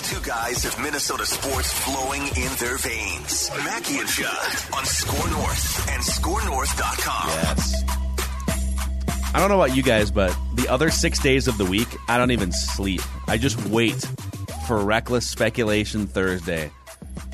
These two guys have Minnesota sports flowing in their veins. Mackey and Judd on SKOR North and ScoreNorth.com. Yes. I don't know about you guys, but the other six days of the week, I don't even sleep. I just wait for Reckless Speculation Thursday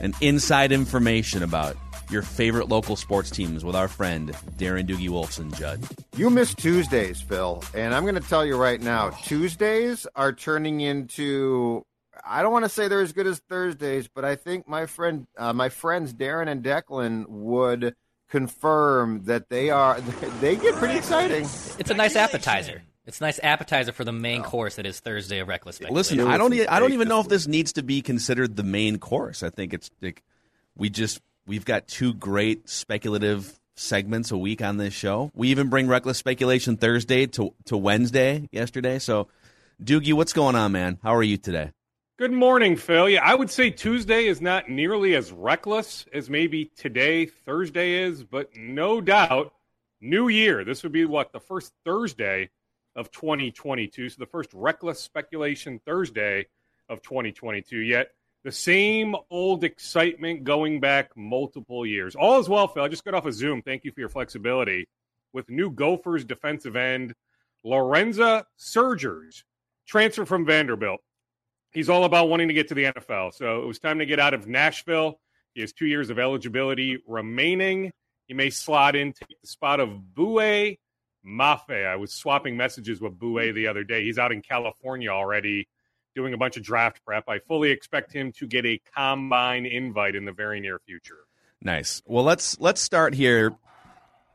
and inside information about your favorite local sports teams with our friend Darren Doogie Wolfson Judd. You miss Tuesdays, Phil, and I'm going to tell you right now, Tuesdays are turning into I don't want to say they're as good as Thursdays, but I think my friend, uh, my friends Darren and Declan would confirm that they are. They get pretty exciting. It's a nice appetizer. It's a nice appetizer for the main course that is Thursday of Reckless Listen, I don't. I don't even know if this needs to be considered the main course. I think it's like we just we've got two great speculative segments a week on this show. We even bring Reckless Speculation Thursday to to Wednesday yesterday. So, Doogie, what's going on, man? How are you today? Good morning, Phil. Yeah, I would say Tuesday is not nearly as reckless as maybe today, Thursday is, but no doubt, new year. This would be what, the first Thursday of 2022. So the first reckless speculation Thursday of 2022. Yet the same old excitement going back multiple years. All is well, Phil. I just got off a of Zoom. Thank you for your flexibility. With new Gophers defensive end, Lorenza Surgers, transfer from Vanderbilt he's all about wanting to get to the NFL. So it was time to get out of Nashville. He has two years of eligibility remaining. He may slot in, take the spot of Boye Mafe. I was swapping messages with Boye the other day. He's out in California already doing a bunch of draft prep. I fully expect him to get a combine invite in the very near future. Nice. Well, let's let's start here.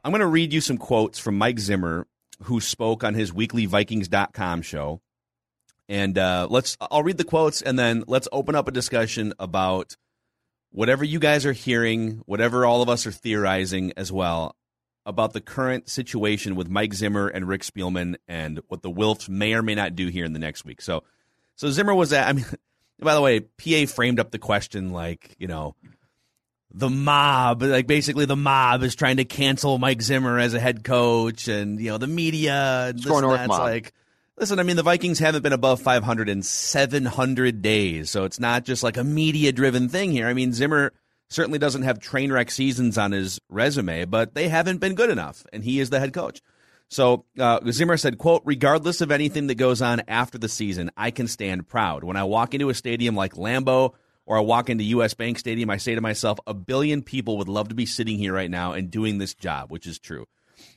I'm going to read you some quotes from Mike Zimmer, who spoke on his weekly Vikings.com show. And uh, let's I'll read the quotes and then let's open up a discussion about whatever you guys are hearing, whatever all of us are theorizing as well about the current situation with Mike Zimmer and Rick Spielman and what the Wilfs may or may not do here in the next week. So so Zimmer was at I mean by the way, PA framed up the question like, you know, the mob, like basically the mob is trying to cancel Mike Zimmer as a head coach and you know, the media and SKOR North mob. like Listen, I mean, the Vikings haven't been above 500 in 700 days, so it's not just like a media driven thing here. I mean, Zimmer certainly doesn't have train wreck seasons on his resume, but they haven't been good enough, and he is the head coach. So uh, Zimmer said, quote, regardless of anything that goes on after the season, I can stand proud. When I walk into a stadium like Lambeau or I walk into US Bank Stadium, I say to myself, a billion people would love to be sitting here right now and doing this job, which is true.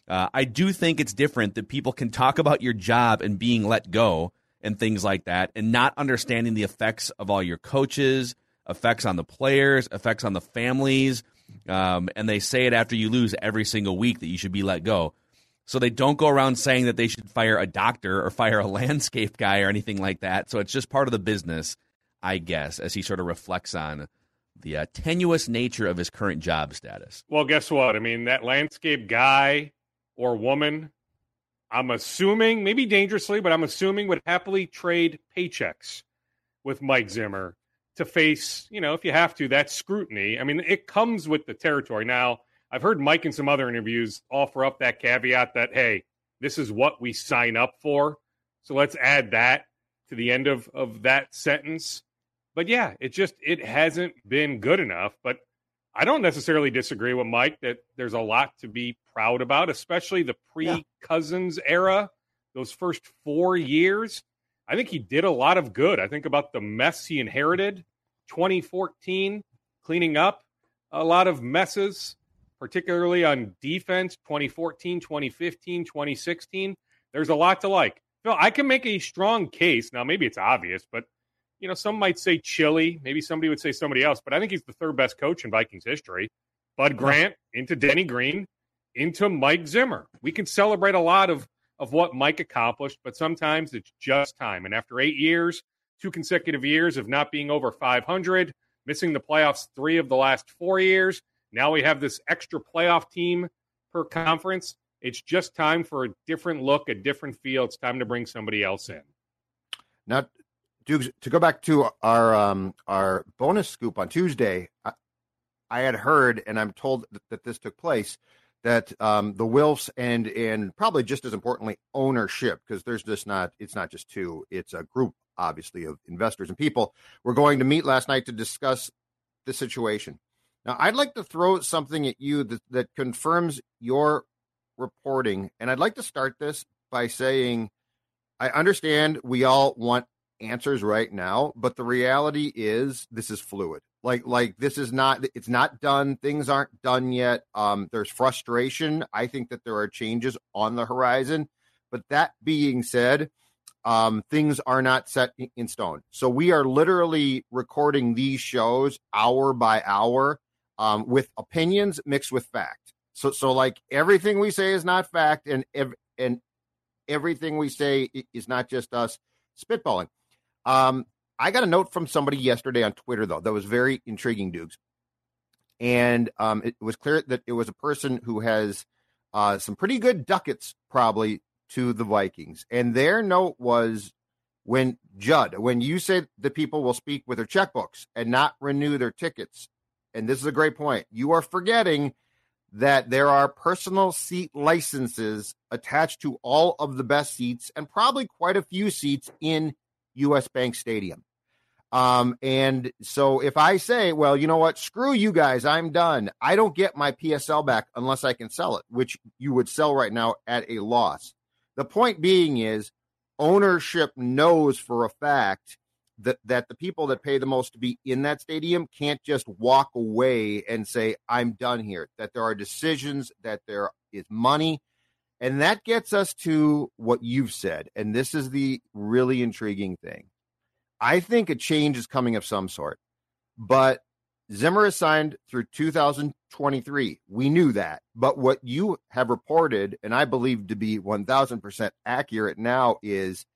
Uh, I do think it's different that people can talk about your job and being let go and things like that and not understanding the effects of all your coaches, effects on the players, effects on the families. Um, and they say it after you lose every single week that you should be let go. So they don't go around saying that they should fire a doctor or fire a landscape guy or anything like that. So it's just part of the business, I guess, as he sort of reflects on the uh, tenuous nature of his current job status. Well, guess what? I mean, that landscape guy or woman, I'm assuming, maybe dangerously, but I'm assuming would happily trade paychecks with Mike Zimmer to face, you know, if you have to, that scrutiny. I mean, it comes with the territory. Now, I've heard Mike in some other interviews offer up that caveat that, hey, this is what we sign up for. So let's add that to the end of, of that sentence. But yeah, it just it hasn't been good enough. But I don't necessarily disagree with Mike that there's a lot to be proud about, especially the pre Cousins era, those first four years. I think he did a lot of good. I think about the mess he inherited 2014, cleaning up a lot of messes, particularly on defense 2014, 2015, 2016. There's a lot to like. Phil, I can make a strong case. Now, maybe it's obvious, but you know, some might say Chili. Maybe somebody would say somebody else, but I think he's the third best coach in Vikings history. Bud Grant into Denny Green into Mike Zimmer. We can celebrate a lot of of what Mike accomplished, but sometimes it's just time. And after eight years, two consecutive years of not being over 500, missing the playoffs three of the last four years, now we have this extra playoff team per conference. It's just time for a different look, a different feel. It's time to bring somebody else in. Now, Dukes, to go back to our um, our bonus scoop on Tuesday, I, I had heard, and I'm told that, that this took place, that um, the Wilfs and and probably just as importantly ownership, because there's just not it's not just two, it's a group obviously of investors and people. We're going to meet last night to discuss the situation. Now, I'd like to throw something at you that, that confirms your reporting, and I'd like to start this by saying I understand we all want answers right now, but the reality is this is fluid. Like like this is not it's not done. Things aren't done yet. Um, there's frustration. I think that there are changes on the horizon. But that being said, um, things are not set in stone. So we are literally recording these shows hour by hour um, with opinions mixed with fact. So so like everything we say is not fact, and and everything we say is not just us spitballing. Um, I got a note from somebody yesterday on Twitter, though, that was very intriguing, Dukes. And um, it was clear that it was a person who has uh, some pretty good ducats, probably, to the Vikings. And their note was when Judd, when you say the people will speak with their checkbooks and not renew their tickets, and this is a great point, you are forgetting that there are personal seat licenses attached to all of the best seats and probably quite a few seats in US Bank Stadium. Um, and so if I say, well, you know what, screw you guys, I'm done. I don't get my PSL back unless I can sell it, which you would sell right now at a loss. The point being is ownership knows for a fact that, that the people that pay the most to be in that stadium can't just walk away and say, I'm done here, that there are decisions, that there is money and that gets us to what you've said. And this is the really intriguing thing. I think a change is coming of some sort, but Zimmer is signed through 2023. We knew that. But what you have reported, and I believe to be 1000% accurate now, is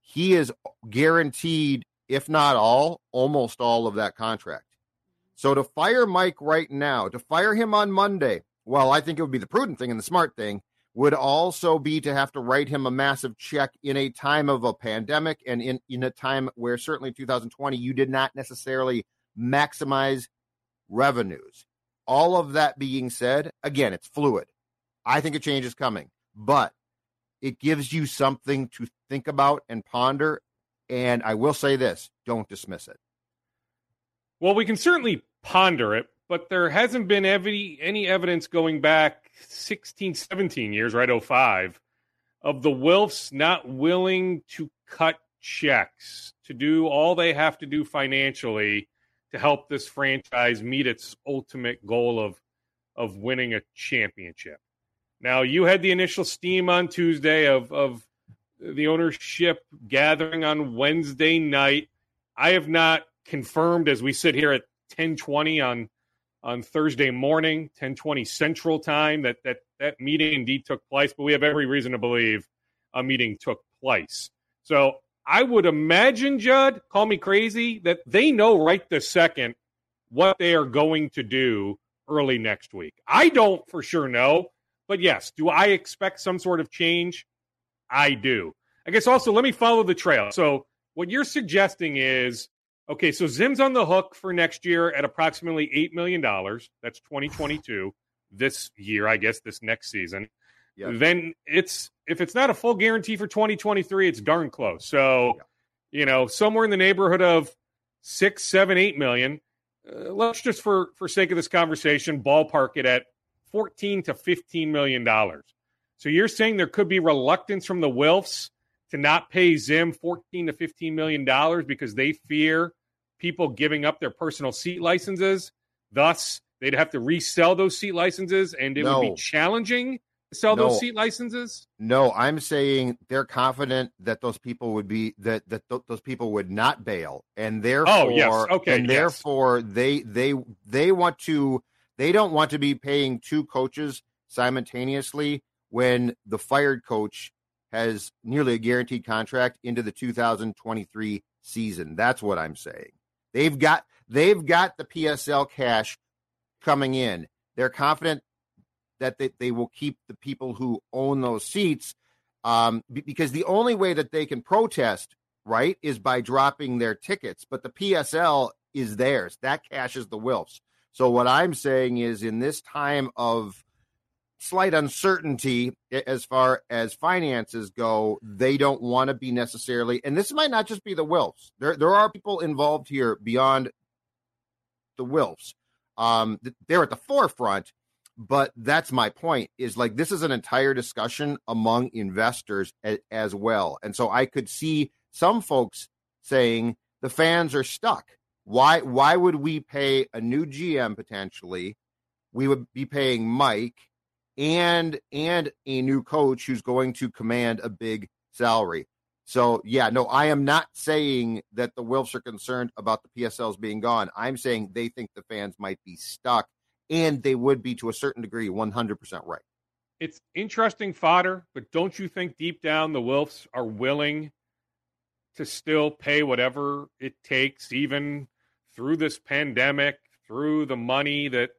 he is guaranteed, if not all, almost all of that contract. So to fire Mike right now, to fire him on Monday, well, I think it would be the prudent thing and the smart thing would also be to have to write him a massive check in a time of a pandemic and in, in a time where certainly 2020 you did not necessarily maximize revenues. All of that being said, again, it's fluid. I think a change is coming, but it gives you something to think about and ponder. And I will say this don't dismiss it. Well, we can certainly ponder it, but there hasn't been any, any evidence going back 16, 17 years, right? 05, of the Wilfs not willing to cut checks, to do all they have to do financially to help this franchise meet its ultimate goal of of winning a championship. Now, you had the initial steam on Tuesday of of the ownership gathering on Wednesday night. I have not confirmed as we sit here at 10:20 on on Thursday morning, 1020 Central Time, that, that that meeting indeed took place, but we have every reason to believe a meeting took place. So I would imagine, Judd, call me crazy, that they know right this second what they are going to do early next week. I don't for sure know, but yes, do I expect some sort of change? I do. I guess also let me follow the trail. So what you're suggesting is Okay, so Zim's on the hook for next year at approximately $8 million. That's 2022. This year, I guess, this next season. Yep. Then it's, if it's not a full guarantee for 2023, it's darn close. So, yep. you know, somewhere in the neighborhood of six, seven, eight million. Uh, let's just, for for sake of this conversation, ballpark it at 14 to 15 million dollars. So you're saying there could be reluctance from the Wilfs to not pay Zim 14 to 15 million dollars because they fear people giving up their personal seat licenses. Thus, they'd have to resell those seat licenses and it No. would be challenging to sell No. those seat licenses. No, I'm saying they're confident that those people would be that that th- those people would not bail, and therefore, Oh, yes. Okay, and yes. therefore they they they want to they don't want to be paying two coaches simultaneously when the fired coach has nearly a guaranteed contract into the 2023 season. That's what I'm saying. They've got they've got the PSL cash coming in. They're confident that they, they will keep the people who own those seats um, because the only way that they can protest right is by dropping their tickets but the psl is theirs that cash is the wilfs so what i'm saying is in this time of slight uncertainty as far as finances go they don't want to be necessarily and this might not just be the wilfs. There, there are people involved here beyond the wilfs. Um, they're at the forefront but that's my point is like this is an entire discussion among investors a- as well. And so i could see some folks saying the fans are stuck. Why why would we pay a new gm potentially? We would be paying mike and and a new coach who's going to command a big salary so yeah no i am not saying that the wilfs are concerned about the psls being gone i'm saying they think the fans might be stuck and they would be to a certain degree 100% right. It's interesting fodder, but don't you think deep down the Wilfs are willing to still pay whatever it takes, even through this pandemic, through the money that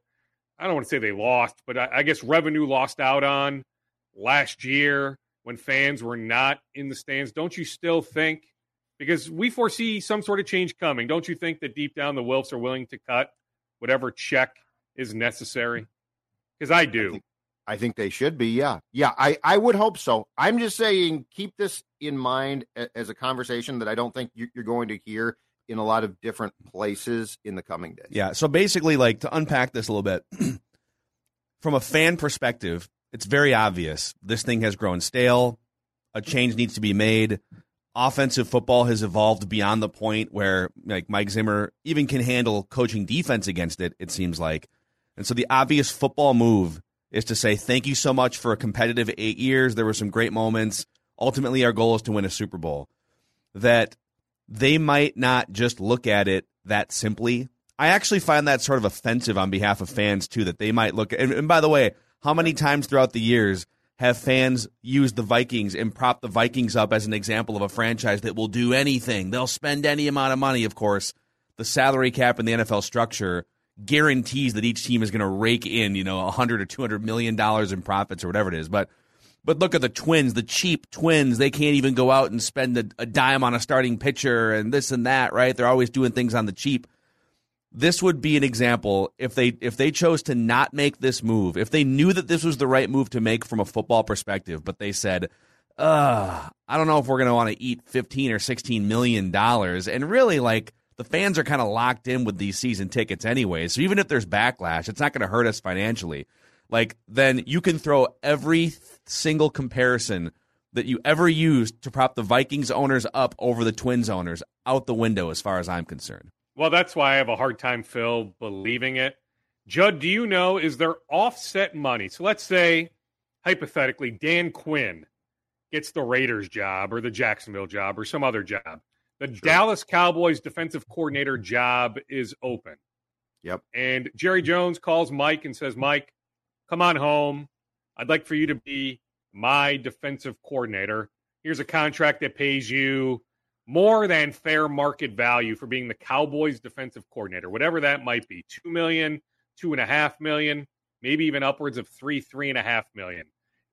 I don't want to say they lost, but I, I guess revenue lost out on last year when fans were not in the stands? Don't you still think? Because we foresee some sort of change coming. Don't you think that deep down the Wilfs are willing to cut whatever check is necessary? Because I do. I think, I think they should be. Yeah. Yeah. I, I would hope so. I'm just saying, keep this in mind as a conversation that I don't think you're going to hear in a lot of different places in the coming days. Yeah. So basically, like to unpack this a little bit, from a fan perspective, it's very obvious this thing has grown stale. A change needs to be made. Offensive football has evolved beyond the point where like Mike Zimmer even can handle coaching defense against it. It seems like, and so the obvious football move is to say thank you so much for a competitive eight years. There were some great moments. Ultimately, our goal is to win a Super Bowl. That they might not just look at it that simply. I actually find that sort of offensive on behalf of fans too. That they might look. And, and by the way, how many times throughout the years have fans used the Vikings and prop the Vikings up as an example of a franchise that will do anything? They'll spend any amount of money. Of course, the salary cap and the NFL structure guarantees that each team is going to rake in, you know, a hundred or two hundred million dollars in profits or whatever it is. But but look at the Twins, the cheap Twins. They can't even go out and spend a, a dime on a starting pitcher and this and that, right? They're always doing things on the cheap. This would be an example if they if they chose to not make this move, if they knew that this was the right move to make from a football perspective, but they said, "Uh, I don't know if we're going to want to eat 15 or 16 million dollars." And really like the fans are kind of locked in with these season tickets anyway. So even if there's backlash, it's not going to hurt us financially. Like then you can throw every single comparison that you ever used to prop the Vikings owners up over the Twins owners out the window as far as I'm concerned. Well, that's why I have a hard time, Phil, believing it. Judd, do you know, is there offset money? So let's say, hypothetically, Dan Quinn gets the Raiders job or the Jacksonville job or some other job. The Dallas Cowboys defensive coordinator job is open. Yep. And Jerry Jones calls Mike and says, Mike, come on home. I'd like for you to be my defensive coordinator. Here's a contract that pays you more than fair market value for being the Cowboys defensive coordinator, whatever that might be. Two million, two and a half million, maybe even upwards of three, three and a half million.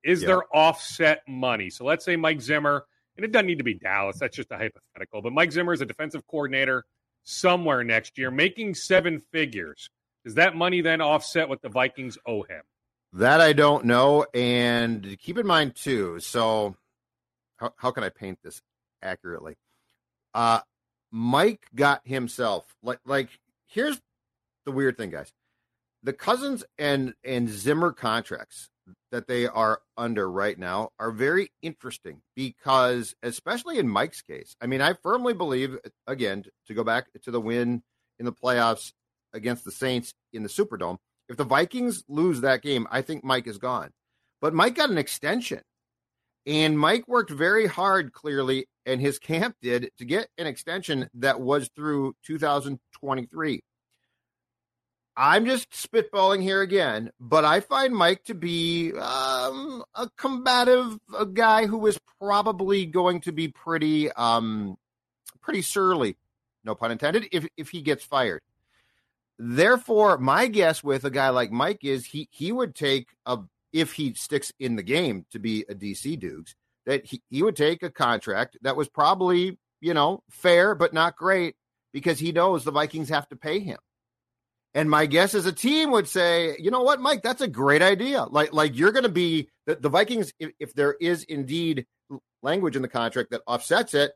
Is Yeah. there offset money? So let's say Mike Zimmer, and it doesn't need to be Dallas, that's just a hypothetical, but Mike Zimmer is a defensive coordinator somewhere next year, making seven figures. Does that money then offset what the Vikings owe him? That I don't know. And keep in mind, too. So, how, how can I paint this accurately? Uh, Mike got himself like like here's the weird thing, guys. The Cousins and and Zimmer contracts that they are under right now are very interesting because, especially in Mike's case, I mean, I firmly believe, again, to go back to the win in the playoffs against the Saints in the Superdome, if the Vikings lose that game, I think Mike is gone. But Mike got an extension. And Mike worked very hard, clearly, and his camp did to get an extension that was through 2023. I'm just spitballing here again, but I find Mike to be um, a combative a guy who is probably going to be pretty um, pretty surly, no pun intended, if if he gets fired. Therefore, my guess with a guy like Mike is he he would take a if he sticks in the game to be a DC Dukes, that he, he would take a contract that was probably, you know, fair but not great because he knows the Vikings have to pay him. And my guess is a team would say, you know what, Mike, that's a great idea. Like, like you're going to be the, the Vikings, if, if there is indeed language in the contract that offsets it,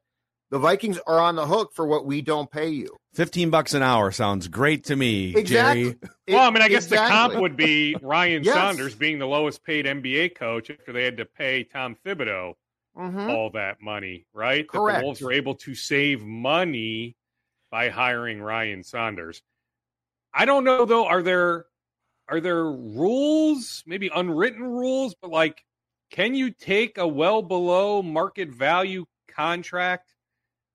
the Vikings are on the hook for what we don't pay you. 15 bucks an hour sounds great to me, Exactly. Jerry. Well, I mean, I guess Exactly. the comp would be Ryan Yes. Saunders being the lowest paid NBA coach after they had to pay Tom Thibodeau Mhm. all that money, right? That Correct. the Wolves were able to save money by hiring Ryan Saunders. I don't know though. Are there are there rules, maybe unwritten rules, but like, can you take a well below market value contract?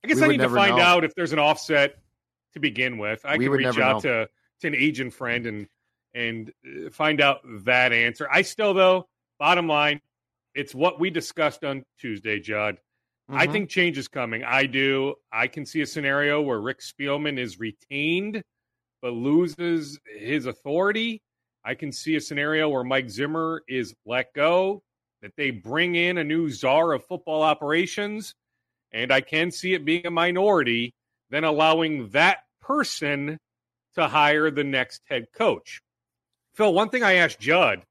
I guess We I need to find know. out if there's an offset to begin with. I We can reach out know. to to an agent friend and and uh, find out that answer. I still though, bottom line, it's what we discussed on Tuesday, Judd. I Mhm. think change is coming. I do. I can see a scenario where Rick Spielman is retained but loses his authority. I can see a scenario where Mike Zimmer is let go, that they bring in a new czar of football operations, and I can see it being a minority, then allowing that person to hire the next head coach. Phil, one thing I asked Judd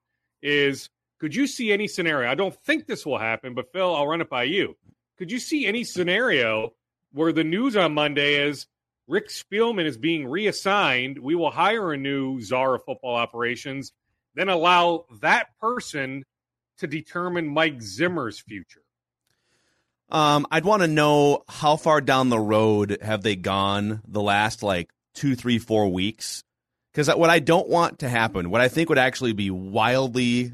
is could you see any scenario? I don't think this will happen, but Phil, I'll run it by you. Could you see any scenario where the news on Monday is Rick Spielman is being reassigned? We will hire a new czar of football operations, then allow that person to determine Mike Zimmer's future. Um, I'd want to know how far down the road have they gone the last like two, three, four weeks? Because what I don't want to happen, what I think would actually be wildly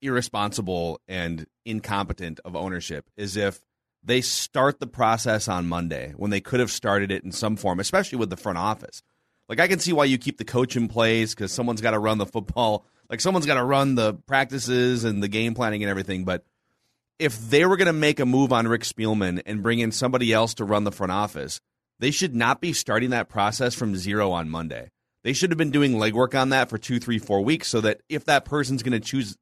irresponsible and incompetent of ownership, is if they start the process on Monday when they could have started it in some form, especially with the front office. Like I can see why you keep the coach in place because someone's got to run the football, like someone's got to run the practices and the game planning and everything, but if they were going to make a move on Rick Spielman and bring in somebody else to run the front office, they should not be starting that process from zero on Monday. They should have been doing legwork on that for two, three, four weeks so that if that person's going to choose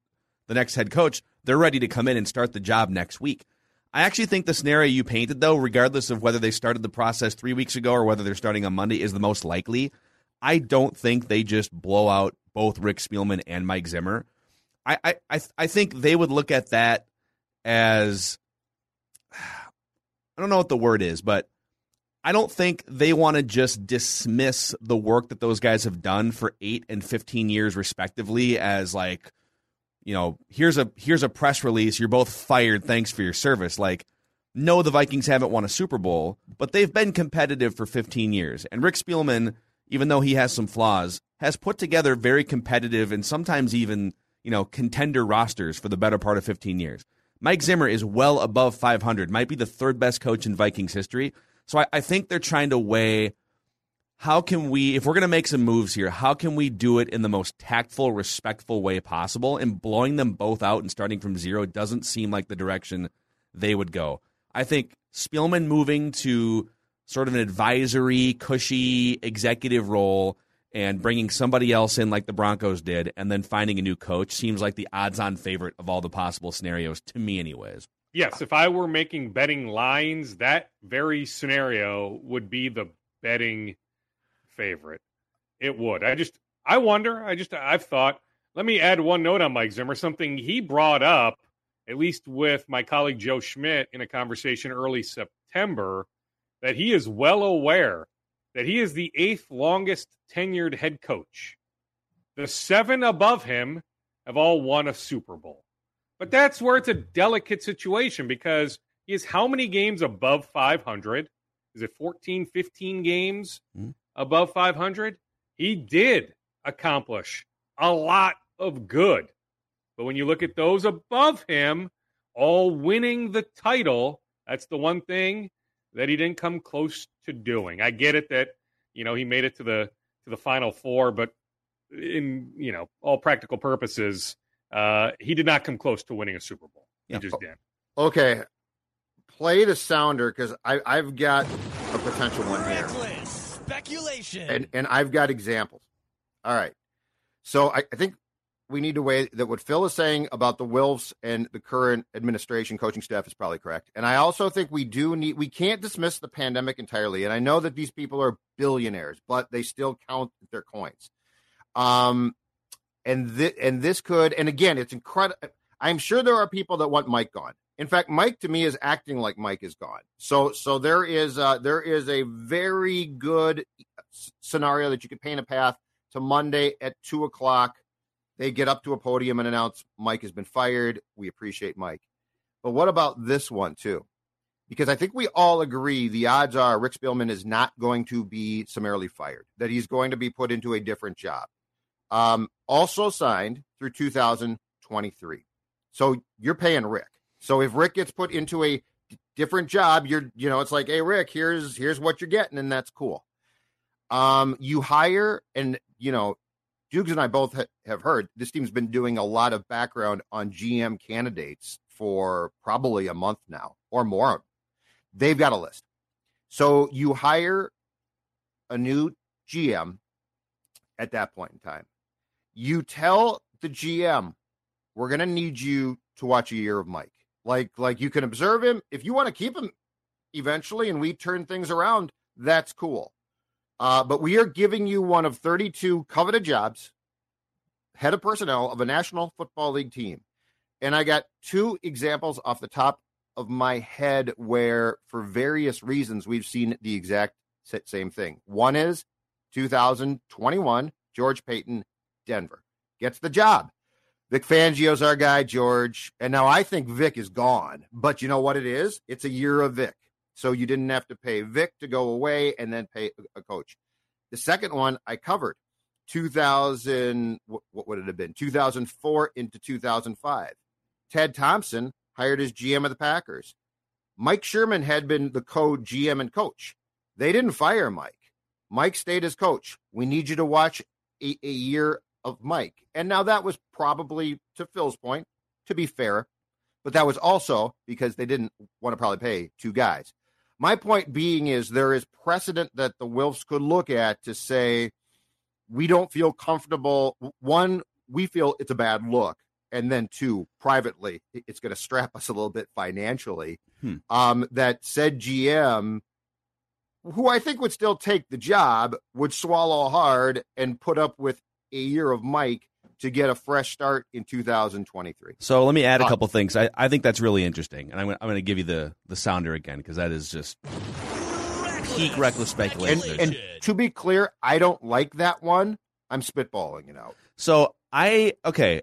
the next head coach, they're ready to come in and start the job next week. I actually think the scenario you painted, though, regardless of whether they started the process three weeks ago or whether they're starting on Monday, is the most likely. I don't think they just blow out both Rick Spielman and Mike Zimmer. I, I, I, think they would look at that as I don't know what the word is, but I don't think they want to just dismiss the work that those guys have done for 8 and 15 years respectively as like you know, here's a here's a press release, you're both fired, thanks for your service. Like no the Vikings haven't won a Super Bowl, but they've been competitive for 15 years. And Rick Spielman, even though he has some flaws, has put together very competitive and sometimes even, you know, contender rosters for the better part of 15 years. Mike Zimmer is well above 500, might be the third best coach in Vikings history. So I, I think they're trying to weigh how can we, if we're going to make some moves here, how can we do it in the most tactful, respectful way possible? And blowing them both out and starting from zero doesn't seem like the direction they would go. I think Spielman moving to sort of an advisory, cushy executive role and bringing somebody else in like the Broncos did and then finding a new coach seems like the odds on favorite of all the possible scenarios to me, anyways. Yes, if I were making betting lines, that very scenario would be the betting favorite. It would. I just, I wonder. I just, I've thought. Let me add one note on Mike Zimmer. Something he brought up, at least with my colleague Joe Schmit in a conversation early September, that he is well aware that he is the eighth longest tenured head coach. The seven above him have all won a Super Bowl. But that's where it's a delicate situation because he has how many games above 500? Is it 14, 15 games mm-hmm. above 500? He did accomplish a lot of good. But when you look at those above him, all winning the title, that's the one thing that he didn't come close to doing. I get it that, you know, he made it to the to the final four, but in, you know, all practical purposes, uh, he did not come close to winning a Super Bowl. He yeah. just did. Okay. Play the sounder because I've got a potential one here. Speculation. And and I've got examples. All right. So I, I think we need to weigh that what Phil is saying about the Wilfs and the current administration coaching staff is probably correct. And I also think we do need we can't dismiss the pandemic entirely. And I know that these people are billionaires, but they still count their coins. Um and th- and this could and again it's incredible I'm sure there are people that want Mike gone. In fact, Mike to me is acting like Mike is gone. So so there is uh, there is a very good scenario that you could paint a path to Monday at two o'clock they get up to a podium and announce Mike has been fired. We appreciate Mike. But what about this one, too? Because I think we all agree the odds are Rick Spielman is not going to be summarily fired, that he's going to be put into a different job. Um, also signed through 2023. So you're paying Rick. So if Rick gets put into a different job, you're, you know, it's like, hey, Rick, here's here's what you're getting, and that's cool. Um, you hire, and you know, Dukes and I both ha- have heard this team's been doing a lot of background on GM candidates for probably a month now or more. They've got a list. So you hire a new GM at that point in time. You tell the GM, we're going to need you to watch a year of Mike. Like like you can observe him. If you want to keep him eventually and we turn things around, that's cool. Uh, but we are giving you one of 32 coveted jobs, head of personnel of a National Football League team. And I got two examples off the top of my head where, for various reasons, we've seen the exact same thing. One is 2021, George Paton, Denver, gets the job. Vic Fangio's our guy, George. And now I think Vic is gone. But you know what it is? It's a year of Vic. So you didn't have to pay Vic to go away and then pay a coach. The second one I covered 2000, what would it have been? 2004 into 2005. Ted Thompson hired as GM of the Packers. Mike Sherman had been the co GM and coach. They didn't fire Mike. Mike stayed as coach. We need you to watch a, a year of Mike. And now that was probably, to Phil's point, to be fair, but that was also because they didn't want to probably pay two guys. My point being is there is precedent that the Wilfs could look at to say, we don't feel comfortable. One, we feel it's a bad look. And then two, privately, it's going to strap us a little bit financially. Hmm. Um, that said GM, who I think would still take the job, would swallow hard and put up with a year of Mike to get a fresh start in 2023. So let me add a couple things. I, I think that's really interesting, and I'm going, I'm going to give you the the sounder again because that is just peak reckless speculation. And, and to be clear, I don't like that one. I'm spitballing it out. So I okay.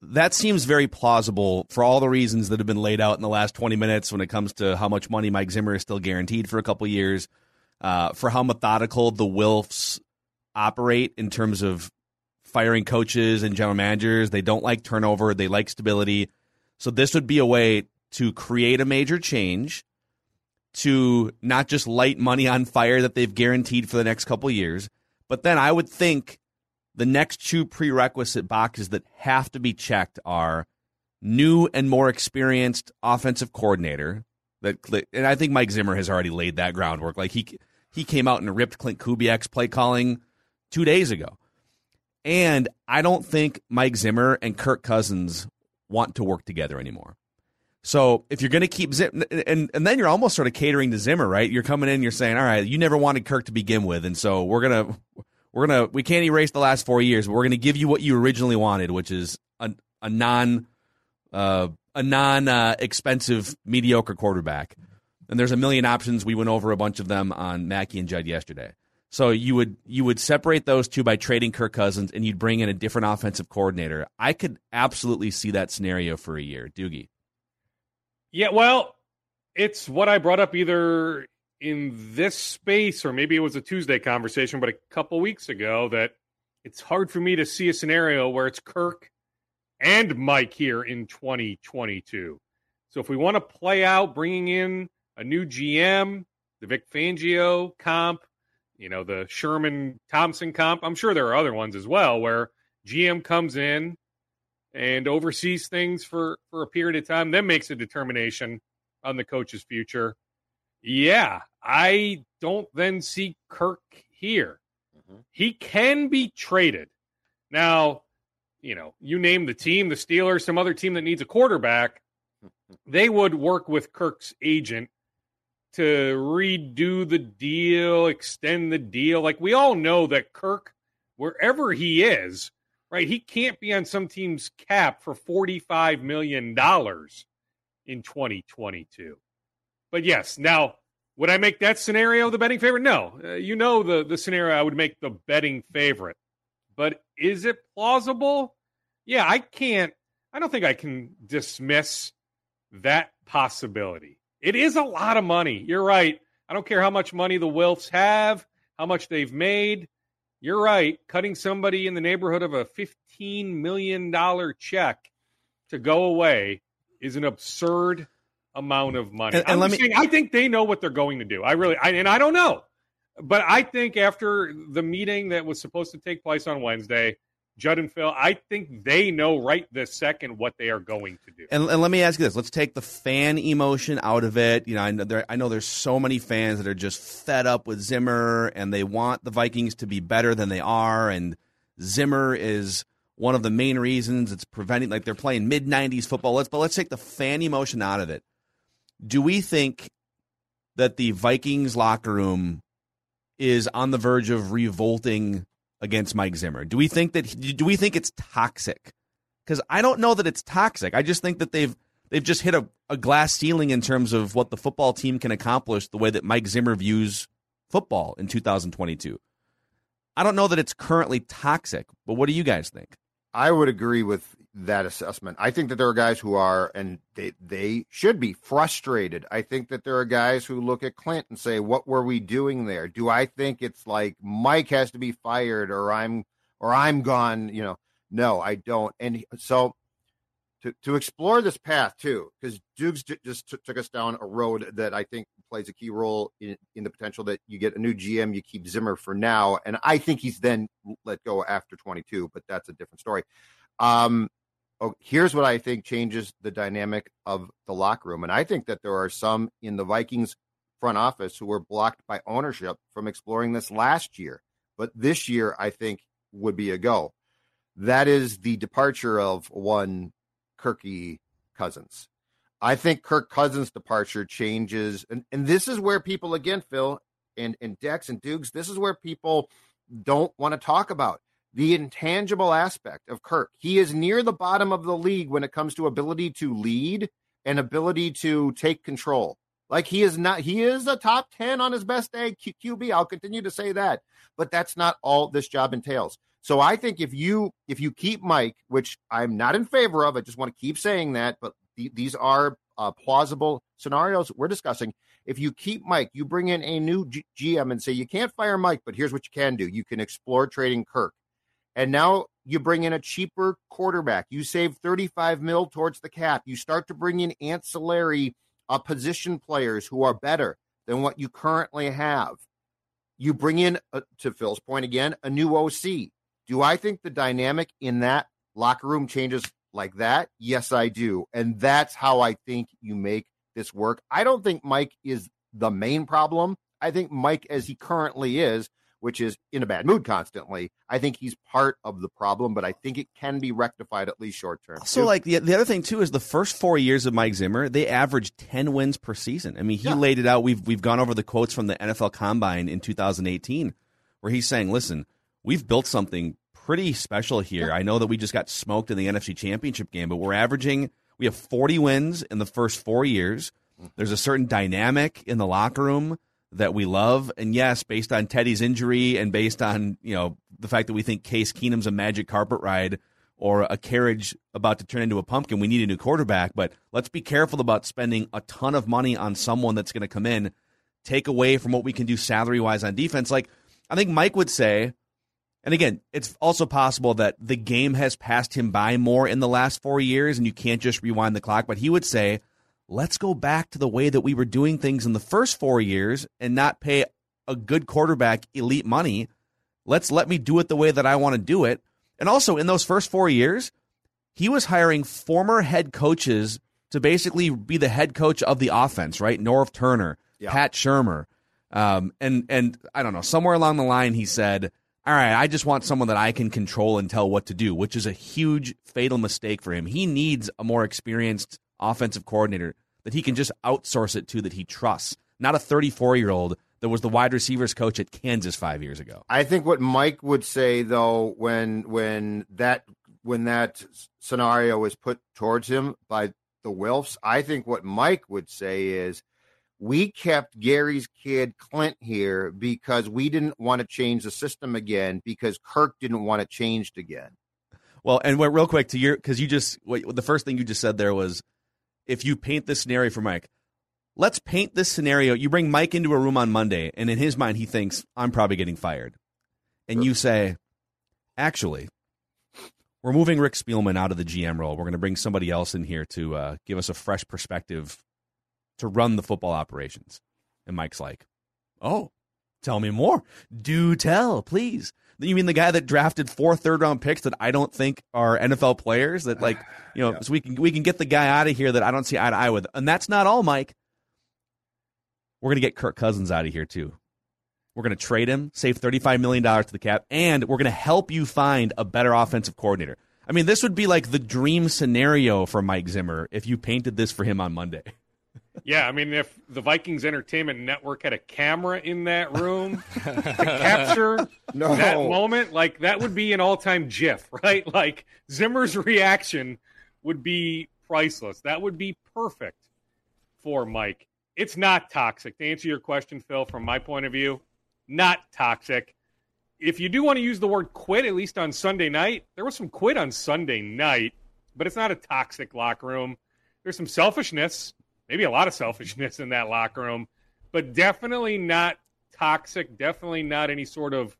That seems very plausible for all the reasons that have been laid out in the last 20 minutes when it comes to how much money Mike Zimmer is still guaranteed for a couple years, uh, for how methodical the Wilfs operate in terms of firing coaches and general managers. They don't like turnover, they like stability. So this would be a way to create a major change to not just light money on fire that they've guaranteed for the next couple years, but then I would think the next two prerequisite boxes that have to be checked are new and more experienced offensive coordinator that and I think Mike Zimmer has already laid that groundwork. Like he he came out and ripped Klint Kubiak's play calling 2 days ago. And I don't think Mike Zimmer and Kirk Cousins want to work together anymore. So if you're going to keep Zim, and and then you're almost sort of catering to Zimmer, right? You're coming in, you're saying, all right, you never wanted Kirk to begin with, and so we're gonna we're gonna we can't erase the last four years, but we're gonna give you what you originally wanted, which is a a non uh, a non uh, expensive mediocre quarterback. And there's a million options. We went over a bunch of them on Mackey and Judd yesterday. So you would you would separate those two by trading Kirk Cousins, and you'd bring in a different offensive coordinator. I could absolutely see that scenario for a year, Doogie. Yeah, well, it's what I brought up either in this space or maybe it was a Tuesday conversation, but a couple weeks ago that it's hard for me to see a scenario where it's Kirk and Mike here in 2022. So if we want to play out bringing in a new GM, the Vic Fangio comp, you know, the Sherman Thompson comp, I'm sure there are other ones as well where GM comes in and oversees things for for a period of time, then makes a determination on the coach's future. Yeah, I don't then see Kirk here. Mm-hmm. He can be traded. Now, you know, you name the team, the Steelers, some other team that needs a quarterback, they would work with Kirk's agent to redo the deal, extend the deal. Like we all know that Kirk, wherever he is, right, he can't be on some team's cap for $45 million in 2022. But yes, now would I make that scenario the betting favorite? No. Uh, you know the the scenario I would make the betting favorite. But is it plausible? Yeah, I can't I don't think I can dismiss that possibility. It is a lot of money. You're right. I don't care how much money the Wilfs have, how much they've made. You're right. Cutting somebody in the neighborhood of a $15 million check to go away is an absurd amount of money. And, and let me, saying, I think they know what they're going to do. I really, I, and I don't know, but I think after the meeting that was supposed to take place on Wednesday, Judd and Phil, I think they know right this second what they are going to do. And, and let me ask you this: Let's take the fan emotion out of it. You know, I know, there, I know there's so many fans that are just fed up with Zimmer, and they want the Vikings to be better than they are, and Zimmer is one of the main reasons it's preventing. Like they're playing mid '90s football. Let's but let's take the fan emotion out of it. Do we think that the Vikings locker room is on the verge of revolting against Mike Zimmer? Do we think that do we think it's toxic? Because I don't know that it's toxic. I just think that they've they've just hit a, a glass ceiling in terms of what the football team can accomplish the way that Mike Zimmer views football in 2022. I don't know that it's currently toxic, but what do you guys think? I would agree with that assessment. I think that there are guys who are, and they they should be frustrated. I think that there are guys who look at Klint and say, "What were we doing there?" Do I think it's like Mike has to be fired, or I'm or I'm gone? You know, no, I don't. And so to to explore this path too, because Dukes just t- took us down a road that I think plays a key role in, in the potential that you get a new GM, you keep Zimmer for now, and I think he's then let go after 22, but that's a different story. Um, oh, here's what I think changes the dynamic of the locker room. And I think that there are some in the Vikings front office who were blocked by ownership from exploring this last year. But this year, I think, would be a go. That is the departure of one Kirky Cousins. I think Kirk Cousins' departure changes, and, and this is where people again, Phil and, and Dex and Dukes, this is where people don't want to talk about the intangible aspect of Kirk. He is near the bottom of the league when it comes to ability to lead and ability to take control. Like he is not, he is a top 10 on his best day Q- QB. I'll continue to say that, but that's not all this job entails. So I think if you if you keep Mike, which I'm not in favor of, I just want to keep saying that, but the, these are uh, plausible scenarios we're discussing. If you keep Mike, you bring in a new G- GM and say you can't fire Mike, but here's what you can do: you can explore trading Kirk. And now you bring in a cheaper quarterback. You save 35 mil towards the cap. You start to bring in ancillary uh, position players who are better than what you currently have. You bring in, uh, to Phil's point again, a new OC. Do I think the dynamic in that locker room changes like that? Yes, I do. And that's how I think you make this work. I don't think Mike is the main problem. I think Mike, as he currently is, which is in a bad mood constantly. I think he's part of the problem, but I think it can be rectified at least short term. So, like the, the other thing too is the first four years of Mike Zimmer, they averaged ten wins per season. I mean, he yeah. laid it out. We've we've gone over the quotes from the NFL Combine in 2018, where he's saying, "Listen, we've built something pretty special here. Yeah. I know that we just got smoked in the NFC Championship game, but we're averaging we have 40 wins in the first four years. Mm-hmm. There's a certain dynamic in the locker room." That we love. And yes, based on Teddy's injury and based on you know the fact that we think Case Keenum's a magic carpet ride or a carriage about to turn into a pumpkin, we need a new quarterback. But let's be careful about spending a ton of money on someone that's going to come in, take away from what we can do salary wise on defense. Like I think Mike would say. And again, it's also possible that the game has passed him by more in the last four years, and you can't just rewind the clock. But he would say, let's go back to the way that we were doing things in the first four years and not pay a good quarterback elite money. Let's let me do it the way that I want to do it. And also, in those first four years, he was hiring former head coaches to basically be the head coach of the offense, right? Norv Turner, Yeah. Pat Shurmur. Um, and, and I don't know, somewhere along the line, he said, all right, I just want someone that I can control and tell what to do, which is a huge fatal mistake for him. He needs a more experienced offensive coordinator that he can just outsource it to that he trusts, not a 34 year old that was the wide receivers coach at Kansas five years ago. I think what Mike would say though, when when that when that scenario was put towards him by the Wilfs, I think what Mike would say is, we kept Gary's kid Klint here because we didn't want to change the system again because Kirk didn't want it changed again. Well, and real quick to your because you just what, the first thing you just said there was if you paint this scenario for Mike, let's paint this scenario. You bring Mike into a room on Monday, and in his mind, he thinks I'm probably getting fired, and you say, actually, we're moving Rick Spielman out of the GM role. We're going to bring somebody else in here to uh, give us a fresh perspective to run the football operations. And Mike's like, oh, tell me more. Do tell, please. You mean the guy that drafted four third round picks that I don't think are NFL players? That like you know, so we can we can get the guy out of here that I don't see eye to eye with. And that's not all, Mike. We're gonna get Kirk Cousins out of here too. We're gonna trade him, save thirty five million dollars to the cap, and we're gonna help you find a better offensive coordinator. I mean, this would be like the dream scenario for Mike Zimmer if you painted this for him on Monday. Yeah, I mean, if the Vikings Entertainment Network had a camera in that room to capture No. that moment, like that would be an all-time GIF, right? Like Zimmer's reaction would be priceless. That would be perfect for Mike. It's not toxic. To answer your question, Phil, from my point of view, not toxic. If you do want to use the word quit, at least on Sunday night, there was some quit on Sunday night, but it's not a toxic locker room. There's some selfishness, maybe a lot of selfishness in that locker room, but definitely not toxic. Definitely not any sort of,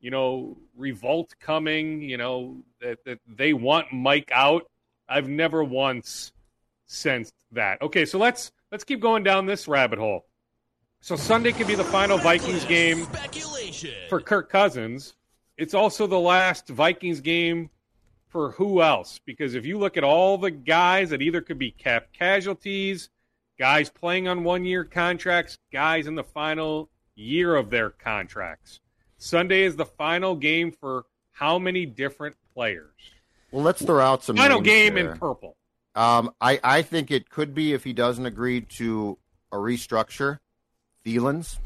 you know, revolt coming. You know that that they want Mike out. I've never once sensed that. Okay, so let's let's keep going down this rabbit hole. So Sunday could be the final Vikings game for Kirk Cousins. It's also the last Vikings game for who else? Because if you look at all the guys that either could be cap casualties, guys playing on one year contracts, guys in the final year of their contracts, Sunday is the final game for how many different players? Well, let's throw out some Final names game there. in purple. Um, I, I think it could be if he doesn't agree to a restructure, Thielens,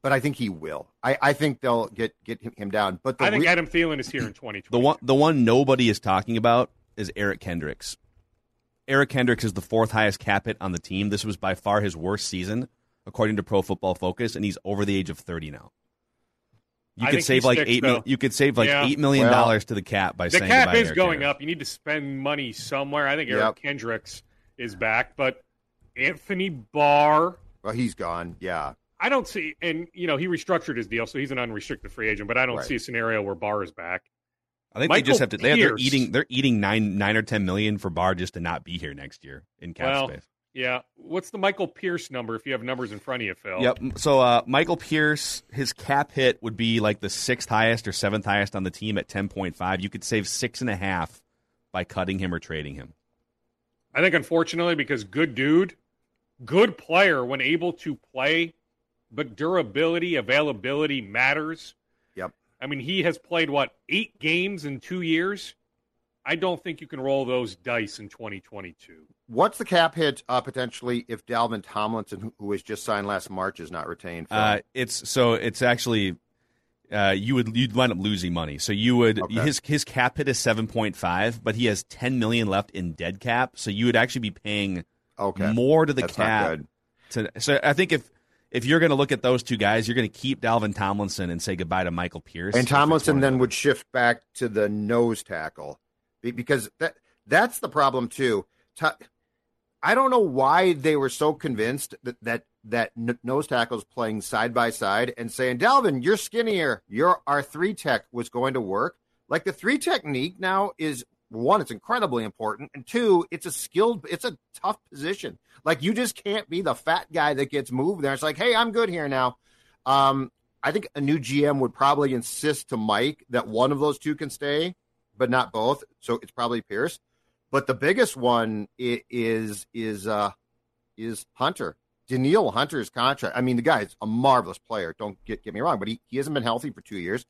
but I think he will. I, I think they'll get get him- him down. But the I think re- Adam Thielen is here in 2020. The one the one nobody is talking about is Eric Kendricks. Eric Kendricks is the fourth highest cap hit on the team. This was by far his worst season, according to Pro Football Focus, and he's over the age of thirty now. You I could think save he like sticks, eight. mil- though. you could save like Yeah. eight million Well, dollars to the cap by the saying cap goodbye to is Eric going Kendricks. up. You need to spend money somewhere. I think Eric Yep. Kendricks is back, but Anthony Barr, well, he's gone. Yeah, I don't see, and you know he restructured his deal, so he's an unrestricted free agent. But I don't Right. see a scenario where Barr is back. I think Michael they just have to. They have, they're eating. They're eating nine nine or ten million for Barr just to not be here next year in cap Well, space. Yeah, what's the Michael Pierce number if you have numbers in front of you, Phil? Yep. So uh, Michael Pierce, his cap hit would be like the sixth highest or seventh highest on the team at ten point five. You could save six and a half by cutting him or trading him. I think unfortunately because good dude, good player when able to play, but durability, availability matters. Yep. I mean, he has played what eight games in two years. I don't think you can roll those dice in 2022. What's the cap hit uh, potentially if Dalvin Tomlinson, who- who was just signed last March, is not retained? Uh, it's so it's actually uh, you would you'd wind up losing money. So you would Okay. his his cap hit is seven point five, but he has ten million left in dead cap. So you would actually be paying okay, more to the That's not cap. good. To, so I think if if you're going to look at those two guys, you're going to keep Dalvin Tomlinson and say goodbye to Michael Pierce. And Tomlinson then would shift back to the nose tackle because that that's the problem too. I don't know why they were so convinced that that, that nose tackles playing side by side and saying, Dalvin, you're skinnier. Your our three tech was going to work. Like the three technique now is one, it's incredibly important, and two, it's a skilled, it's a tough position. Like you just can't be the fat guy that gets moved there. It's like, hey, I'm good here now. Um, I think a new GM would probably insist to Mike that one of those two can stay, but not both. So it's probably Pierce. But the biggest one is is uh, is Hunter. Danielle Hunter's contract. I mean, the guy's a marvelous player. Don't get get me wrong, but he, he hasn't been healthy for two years,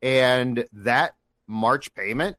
and that March payment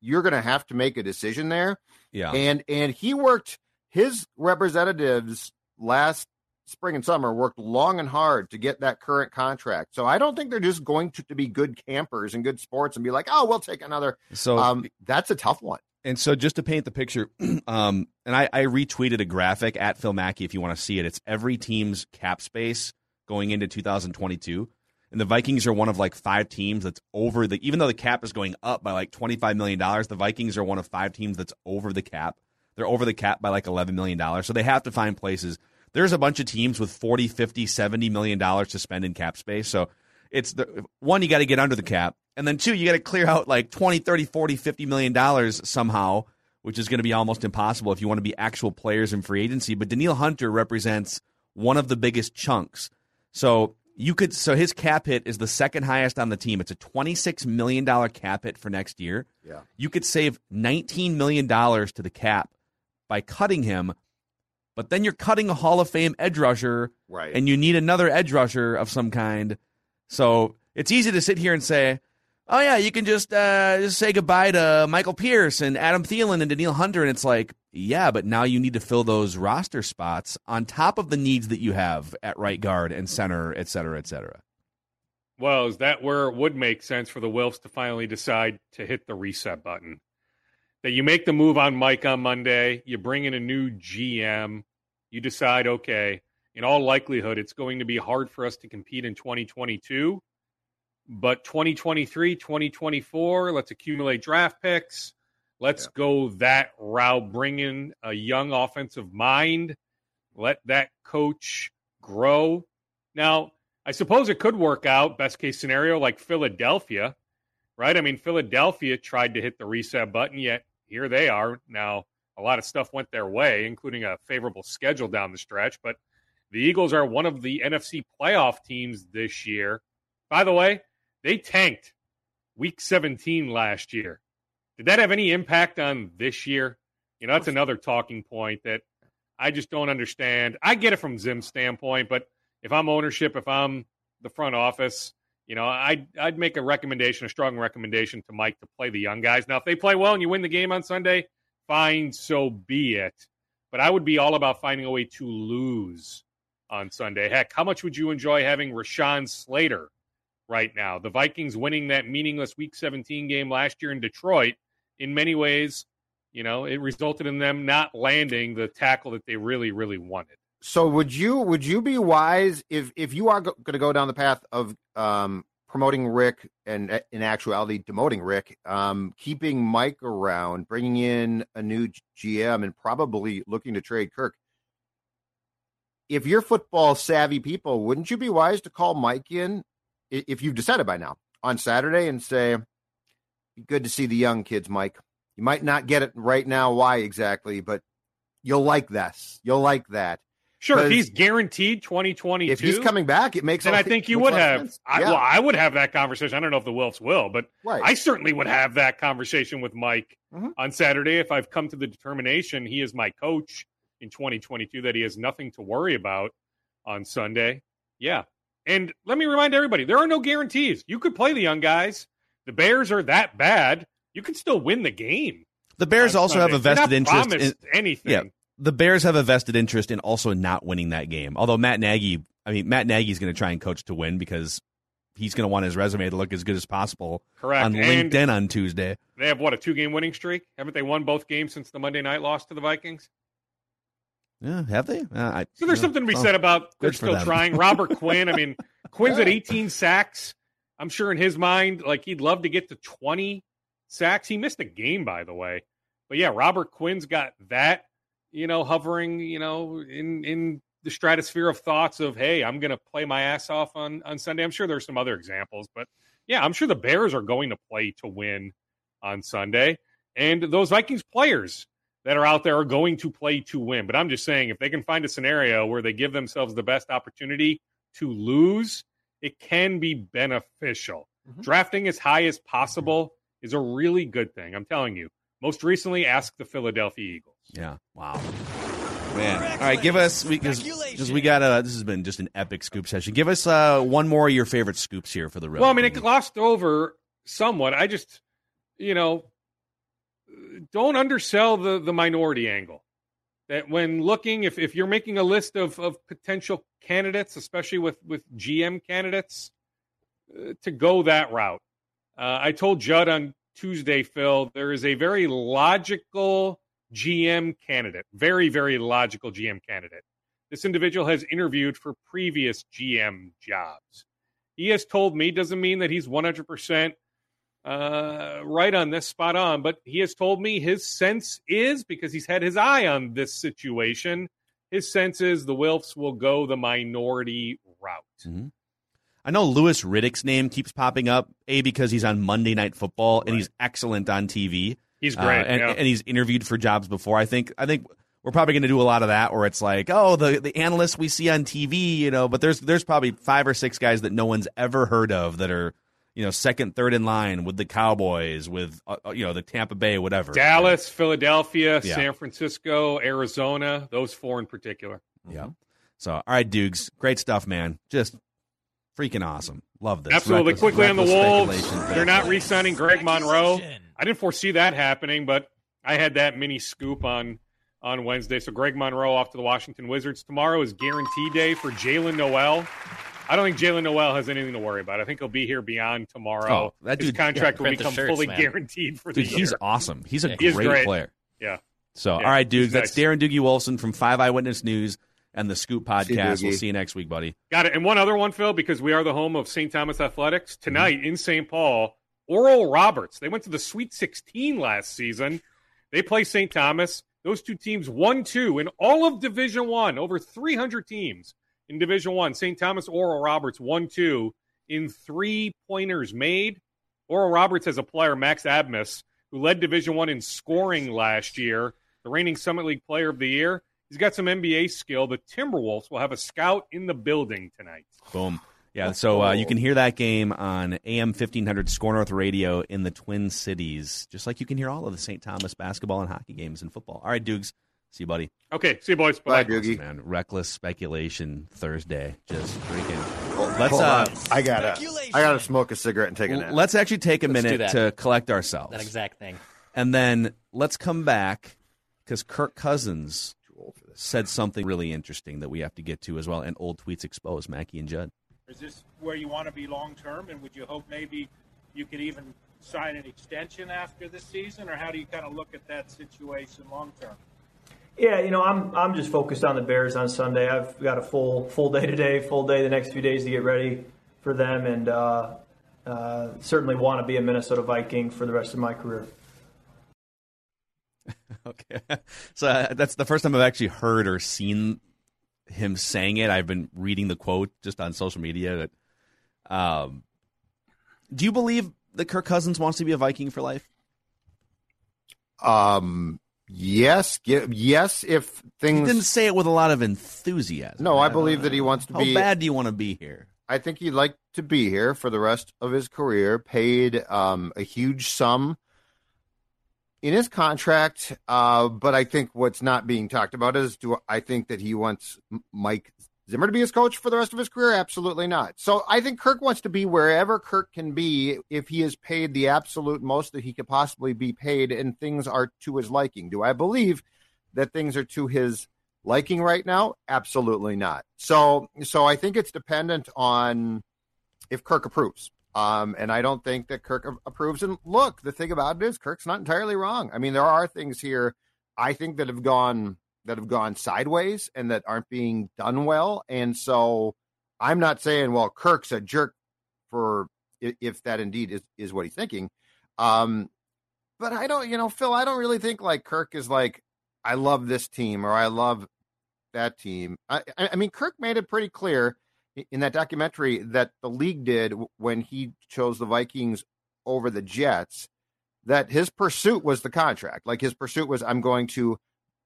you're going to have to make a decision there. Yeah. And and he worked his representatives last spring and summer worked long and hard to get that current contract. So I don't think they're just going to, to be good campers and good sports and be like, "Oh, we'll take another." So um, that's a tough one. And so just to paint the picture, um, and I, I retweeted a graphic at Phil Mackey if you want to see it. It's every team's cap space going into 2022 and the Vikings are one of like five teams that's over the even though the cap is going up by like 25 million dollars, the Vikings are one of five teams that's over the cap. They're over the cap by like 11 million dollars. So they have to find places. There's a bunch of teams with 40, 50, 70 million dollars to spend in cap space. So it's the one you got to get under the cap, and then two you got to clear out like 20, 30, 40, 50 million dollars somehow, which is going to be almost impossible if you want to be actual players in free agency, but Danielle Hunter represents one of the biggest chunks. So you could so his cap hit is the second highest on the team. It's a twenty six million dollar cap hit for next year. Yeah, you could save nineteen million dollars to the cap by cutting him, but then you're cutting a Hall of Fame edge rusher, right? And you need another edge rusher of some kind. So it's easy to sit here and say, "Oh yeah, you can just uh, just say goodbye to Michael Pierce and Adam Thielen and Danielle Hunter," and it's like, yeah, but now you need to fill those roster spots on top of the needs that you have at right guard and center, et cetera, et cetera. Well, is that where it would make sense for the Wilfs to finally decide to hit the reset button? That you make the move on Mike on Monday, you bring in a new GM, you decide, okay, in all likelihood, it's going to be hard for us to compete in 2022. But 2023, 2024, let's accumulate draft picks Let's yeah. go that route. Bring in a young offensive mind. Let that coach grow. Now, I suppose it could work out, best case scenario, like Philadelphia, right? I mean, Philadelphia tried to hit the reset button, yet here they are. Now, a lot of stuff went their way, including a favorable schedule down the stretch, but the Eagles are one of the NFC playoff teams this year. By the way, they tanked week 17 last year. Did that have any impact on this year? You know, that's another talking point that I just don't understand. I get it from Zim's standpoint, but if I'm ownership, if I'm the front office, you know, I'd I'd make a recommendation, a strong recommendation to Mike to play the young guys. Now, if they play well and you win the game on Sunday, fine, so be it. But I would be all about finding a way to lose on Sunday. Heck, how much would you enjoy having Rashawn Slater right now? The Vikings winning that meaningless Week 17 game last year in Detroit in many ways, you know, it resulted in them not landing the tackle that they really, really wanted. So would you would you be wise if if you are going to go down the path of um, promoting Rick and in actuality demoting Rick, um, keeping Mike around, bringing in a new GM, and probably looking to trade Kirk? If you're football savvy people, wouldn't you be wise to call Mike in if you've decided by now on Saturday and say, good to see the young kids, Mike. You might not get it right now why exactly, but you'll like this. You'll like that. Sure, if he's guaranteed 2022. If he's coming back, it makes. Sense. And I think you would have. I, yeah. Well, I would have that conversation. I don't know if the Wilfs will, but right. I certainly would have that conversation with Mike mm-hmm. on Saturday if I've come to the determination he is my coach in 2022 that he has nothing to worry about on Sunday. Yeah, and let me remind everybody: there are no guarantees. You could play the young guys the Bears are that bad, you can still win the game. The Bears also have a vested interest in anything. Yeah, the Bears have a vested interest in also not winning that game. Although Matt Nagy, I mean Matt Nagy is going to try and coach to win because he's going to want his resume to look as good as possible. Correct. On and LinkedIn on Tuesday. They have what a two game winning streak. Haven't they won both games since the Monday night loss to the Vikings? Yeah, have they? Uh, I, So there's yeah, something to be said about they're still them. trying. Robert Quinn, I mean, Quinn's at 18 sacks. I'm sure in his mind, like he'd love to get to 20 sacks. He missed a game, by the way. But yeah, Robert Quinn's got that, you know, hovering, you know, in in the stratosphere of thoughts of, hey, I'm to play my ass off on on Sunday. I'm sure there's some other examples, but yeah, I'm sure the Bears are going to play to win on Sunday, and those Vikings players that are out there are going to play to win. But I'm just saying, if they can find a scenario where they give themselves the best opportunity to lose, it can be beneficial. Drafting as high as possible is a really good thing. I'm telling you. Most recently, ask the Philadelphia Eagles. Yeah. Wow. Man. All right, give us because because we got uh this has been just an epic scoop session. Give us uh one more of your favorite scoops here for the real. Well, I mean, it glossed over somewhat. I just, you know, don't undersell the the minority angle. That when looking, if if you're making a list of of potential candidates, especially with with GM candidates, uh, to go that route. Uh, I told Judd on Tuesday, Phil, there is a very logical GM candidate, very very logical GM candidate. This individual has interviewed for previous GM jobs. He has told me doesn't mean that he's 100% uh, right on this, spot on, but he has told me his sense is because he's had his eye on this situation. His sense is the Wilfs will go the minority route. Mhm. I know Louis Riddick's name keeps popping up, A, because he's on Monday Night Football and he's excellent on TV. He's Uh, great. and, yeah. and he's interviewed for jobs before. I think I think we're probably going to do a lot of that where it's like, oh, the the analysts we see on TV, you know, but there's there's probably five or six guys that no one's ever heard of that are, you know, second, third in line with the Cowboys, with uh, uh, you know the Tampa Bay, whatever. Dallas, Philadelphia, Yeah. San Francisco, Arizona, those four in particular. Yeah. So, all right, Dukes, great stuff, man. Just freaking awesome. Love this. Absolutely. Reckless- Quickly on the reckless Wolves, speculation. they're not re-signing Greg Monroe. I didn't foresee that happening, but I had that mini scoop on on Wednesday. So Greg Monroe off to the Washington Wizards. Tomorrow is guarantee day for Jaylen Nowell. I don't think Jaylen Nowell has anything to worry about. I think he'll be here beyond tomorrow. Oh, that His dude- contract yeah, will become shirts, fully man. guaranteed for the year. he's awesome. He's a He is great, great. player. yeah. So, Yeah, all right, dudes, that's nice. Darren Doogie Wolfson from Five Eyewitness News and the Scoop See Podcast. we'll see you next week, buddy. Got it. And one other one, Phil, because we are the home of St. Thomas Athletics. Mm-hmm. Tonight in St. Paul, Oral Roberts. They went to the Sweet 16 last season. They play St. Thomas. Those two teams won two in all of Division One. Over 300 teams in Division One. St. Thomas Oral Roberts one two in three pointers made. Oral Roberts has a player, Max Abmas, who led Division One in scoring last year, the reigning Summit League Player of the Year. He's got some NBA skill. The Timberwolves will have a scout in the building tonight. Boom. Yeah, so uh, you can hear that game on AM 1500 SKOR North Radio in the Twin Cities, just like you can hear all of the St. Thomas basketball and hockey games and football. All right, Dukes. See you, buddy. Okay, see you boys. Bye, Bye. Doogie. Man, reckless speculation Thursday. Just freaking. Let's Let's uh, I gotta, I gotta smoke a cigarette and take a nap. let's actually take a Let's minute to collect ourselves. That exact thing. And then let's come back because Kirk Cousins said something really interesting that we have to get to as well. And old tweets exposed, Mackey and Judd. Is this where you want to be long term? And would you hope maybe you could even sign an extension after this season? Or how do you kind of look at that situation long term? Yeah, you know, I'm I'm just focused on the Bears on Sunday. I've got a full full day today, full day the next few days to get ready for them, and uh, uh, certainly want to be a Minnesota Viking for the rest of my career. Okay. So uh, that's the first time I've actually heard or seen him saying it. I've been reading the quote just on social media. That, um, do you believe that Kirk Cousins wants to be a Viking for life? Um, yes, gi- yes. If He things, didn't say it with a lot of enthusiasm. no, I believe that he wants to How be. How bad do you want to be here? I think he'd like to be here for the rest of his career. Paid um, a huge sum in his contract, uh, but I think what's not being talked about is do I think that he wants Mike Zimmer to be his coach for the rest of his career? Absolutely not. So I think Kirk wants to be wherever Kirk can be if he is paid the absolute most that he could possibly be paid, and things are to his liking. Do I believe that things are to his liking right now? Absolutely not. So so I think it's dependent on if Kirk approves. Um, and I don't think that Kirk approves. And look, the thing about it is Kirk's not entirely wrong. I mean, there are things here I think that have gone that have gone sideways and that aren't being done well. And so I'm not saying, well, Kirk's a jerk for if that indeed is, is what he's thinking. Um, but I don't, you know, Phil, I don't really think like Kirk is like, I love this team or I love that team. I, I mean, Kirk made it pretty clear in that documentary that the league did when he chose the Vikings over the Jets that his pursuit was the contract. Like his pursuit was, I'm going to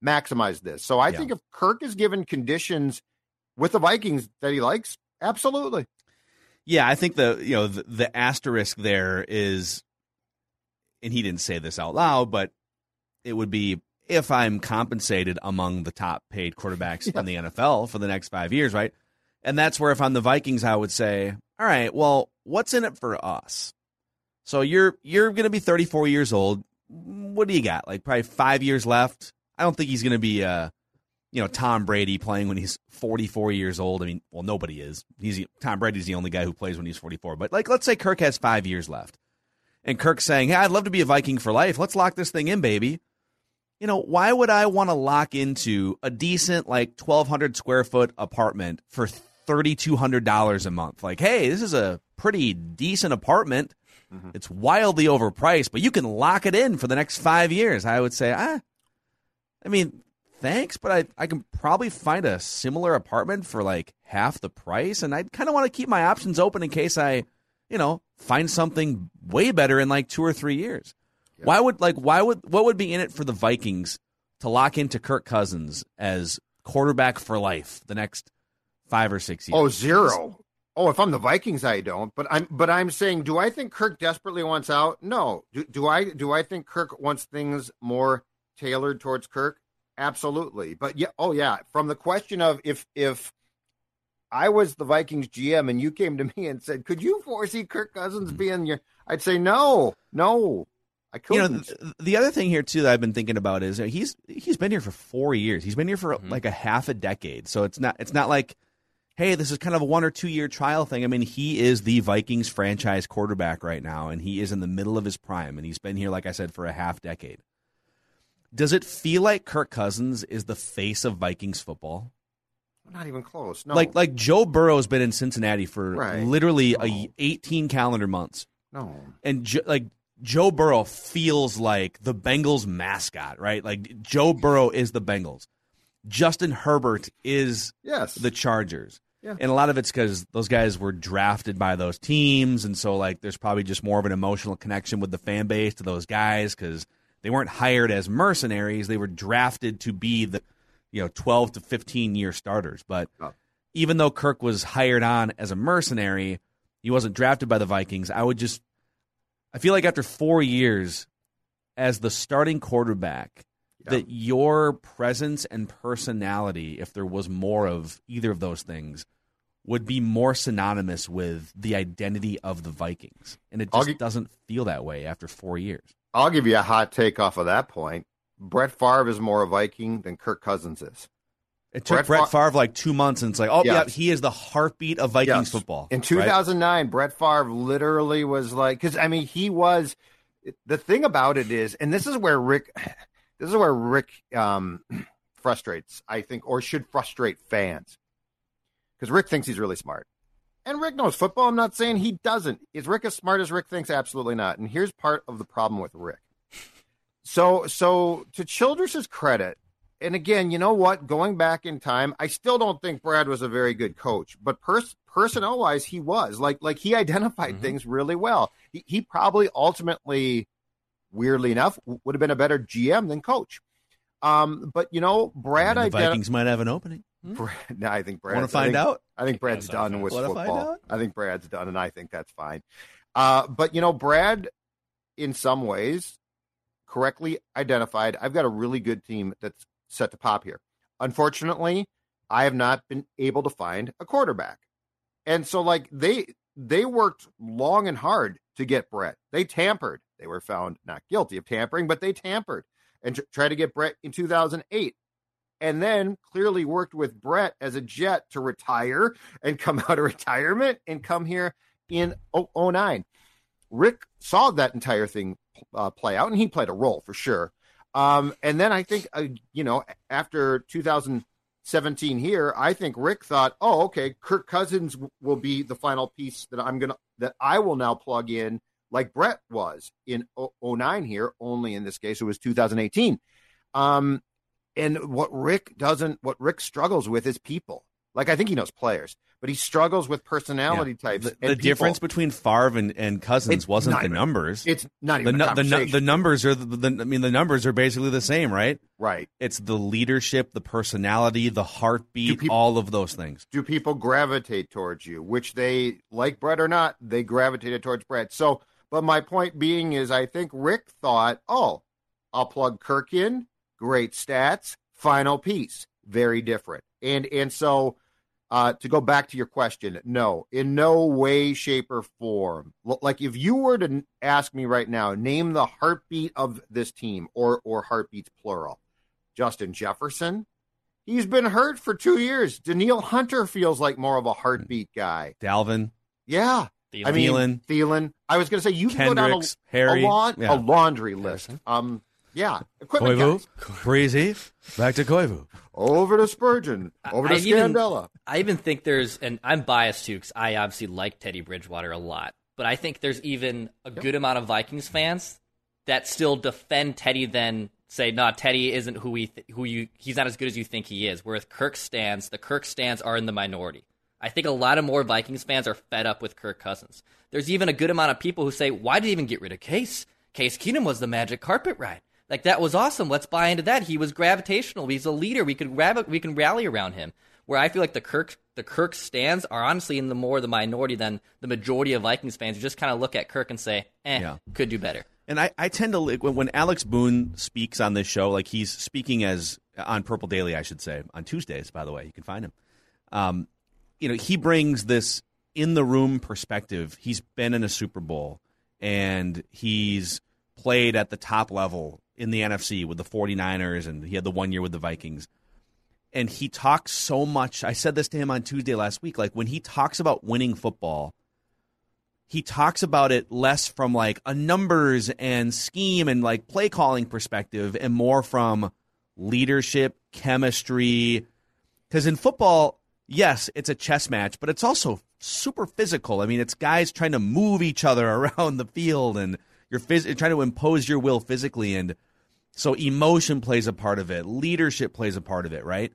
maximize this. So I yeah. think if Kirk is given conditions with the Vikings that he likes, absolutely. Yeah, I think the you know the, the asterisk there is, and he didn't say this out loud, but it would be if I'm compensated among the top paid quarterbacks yeah. in the NFL for the next five years, right? And that's where if I'm the Vikings, I would say, all right, well, what's in it for us? So you're you're going to be 34 years old. What do you got? Like probably five years left. I don't think he's going to be, uh, you know, Tom Brady playing when he's 44 years old. I mean, well, nobody is. He's Tom Brady's the only guy who plays when he's 44. But like, let's say Kirk has five years left, and Kirk's saying, "Hey, I'd love to be a Viking for life. Let's lock this thing in, baby." You know, why would I want to lock into a decent like 1,200 square foot apartment for $3,200 a month? Like, hey, this is a pretty decent apartment Mm-hmm. It's wildly overpriced, but you can lock it in for the next five years. I would say, ah, I mean, thanks, but I, I can probably find a similar apartment for like half the price. And I kind of want to keep my options open in case I, you know, find something way better in like two or three years. Yeah. Why would like why would what would be in it for the Vikings to lock into Kirk Cousins as quarterback for life the next five or six years? Oh, zero. Oh, if I'm the Vikings, I don't. But I'm but I'm saying, do I think Kirk desperately wants out? No. Do, do I do I think Kirk wants things more tailored towards Kirk? Absolutely. But yeah, oh yeah. From the question of if if I was the Vikings GM and you came to me and said, "Could you foresee Kirk Cousins hmm. being your?" I'd say no, no. I couldn't. You know, the other thing here too that I've been thinking about is uh, he's he's been here for four years. He's been here for mm-hmm. like a half a decade. So it's not it's not like hey, this is kind of a one or two year trial thing. I mean, he is the Vikings franchise quarterback right now, and he is in the middle of his prime, and he's been here, like I said, for a half decade. Does it feel like Kirk Cousins is the face of Vikings football? Not even close. No. Like like Joe Burrow's been in Cincinnati for right. literally no. a 18 calendar months. No. And jo- like Joe Burrow feels like the Bengals mascot, right? Like Joe Burrow is the Bengals. Justin Herbert is yes. the Chargers. Yeah. And a lot of it's because those guys were drafted by those teams, and so like there's probably just more of an emotional connection with the fan base to those guys because they weren't hired as mercenaries; they were drafted to be the you know 12 to 15 year starters. But oh. even though Kirk was hired on as a mercenary, he wasn't drafted by the Vikings. I would just I feel like after four years as the starting quarterback that your presence and personality, if there was more of either of those things, would be more synonymous with the identity of the Vikings. And it just doesn't feel that way after four years. I'll give you a hot take off of that point. Brett Favre is more a Viking than Kirk Cousins is. It took Brett, Brett Favre like two months, and it's like, oh yes. yeah, he is the heartbeat of Vikings yes. football. In 2009, right? Brett Favre literally was like, because I mean, he was. The thing about it is, and this is where Rick, this is where Rick um, frustrates, I think, or should frustrate fans. Because Rick thinks he's really smart. And Rick knows football. I'm not saying he doesn't. Is Rick as smart as Rick thinks? Absolutely not. And here's part of the problem with Rick. So, so to Childress's credit, and again, you know what? Going back in time, I still don't think Brad was a very good coach, but pers- personnel wise, he was like like he identified mm-hmm. things really well. He, he probably ultimately weirdly enough, would have been a better GM than coach. Um, but you know, Brad, I the Vikings might have an opening. Hmm? Brad, I think Brad. Want to find I think, out? I think Brad's done with football. I think Brad's done, and I think that's fine. Uh, but you know, Brad, in some ways, correctly identified. I've got a really good team that's set to pop here. Unfortunately, I have not been able to find a quarterback, and so like they they worked long and hard to get Brett. They tampered. They were found not guilty of tampering, but they tampered and t- tried to get Brett in 2008. And then clearly worked with Brett as a jet to retire and come out of retirement and come here in 09. Rick saw that entire thing uh, play out, and he played a role for sure. Um, and then I think, uh, you know, after 2017 here, I think Rick thought, oh, okay, Kirk Cousins will be the final piece that I'm going to, that I will now plug in like Brett was in 09 here, only in this case, it was 2018. Um, and what Rick doesn't, what Rick struggles with is people. Like I think he knows players, but he struggles with personality Yeah. types. The, and the difference between Favre and, and Cousins It's wasn't the even- numbers. It's not the, even a the, the numbers are the, the I mean the numbers are basically the same, right? Right. It's the leadership, the personality, the heartbeat, peop- all of those things. do people gravitate towards you, which they like Brett or not, they gravitated towards Brett. So, but my point being is, I think Rick thought, oh, I'll plug Kirk in, great stats, final piece, very different. And and so, uh, to go back to your question, no, in no way, shape, or form. Like if you were to ask me right now, name the heartbeat of this team, or or heartbeats plural, Justin Jefferson. He's been hurt for two years. Danielle Hunter feels like more of a heartbeat guy. Dalvin, Yeah. Thielen. I mean, Thielen. I was going to say you can go down a, Harry, a, laun- yeah. a laundry list. Um, yeah, equipment Koivu, guys. Breezy, back to Koivu. Over to Spurgeon. Over to I even- Scandella. I even think there's, and I'm biased too, because I obviously like Teddy Bridgewater a lot. But I think there's even a good amount of Vikings fans that still defend Teddy, then say, "No, Teddy isn't who he th- who you, he's not as good as you think he is." Whereas Kirk stands, the Kirk stands are in the minority. I think a lot of more Vikings fans are fed up with Kirk Cousins. There's even a good amount of people who say, "Why did he even get rid of Case? Case Keenum was the magic carpet ride." Like that was awesome. Let's buy into that. He was gravitational. He's a leader. We could grab we can rally around him. Where I feel like the Kirk the Kirk stands are honestly in the more the minority than the majority of Vikings fans who just kind of look at Kirk and say, "Eh, Yeah. could do better." And I, I tend to when Alex Boone speaks on this show, like he's speaking as on Purple Daily, I should say, on Tuesdays. By the way, you can find him. Um, you know, he brings this in the room perspective. He's been in a Super Bowl and he's played at the top level in the NFC with the 49ers and he had the one year with the Vikings. And he talks so much. I said this to him on Tuesday last week. Like when he talks about winning football, he talks about it less from like a numbers and scheme and like play calling perspective and more from leadership, chemistry. Because in football, yes, it's a chess match, but it's also super physical. I mean, it's guys trying to move each other around the field and you're phys- trying to impose your will physically. And so emotion plays a part of it, leadership plays a part of it, right?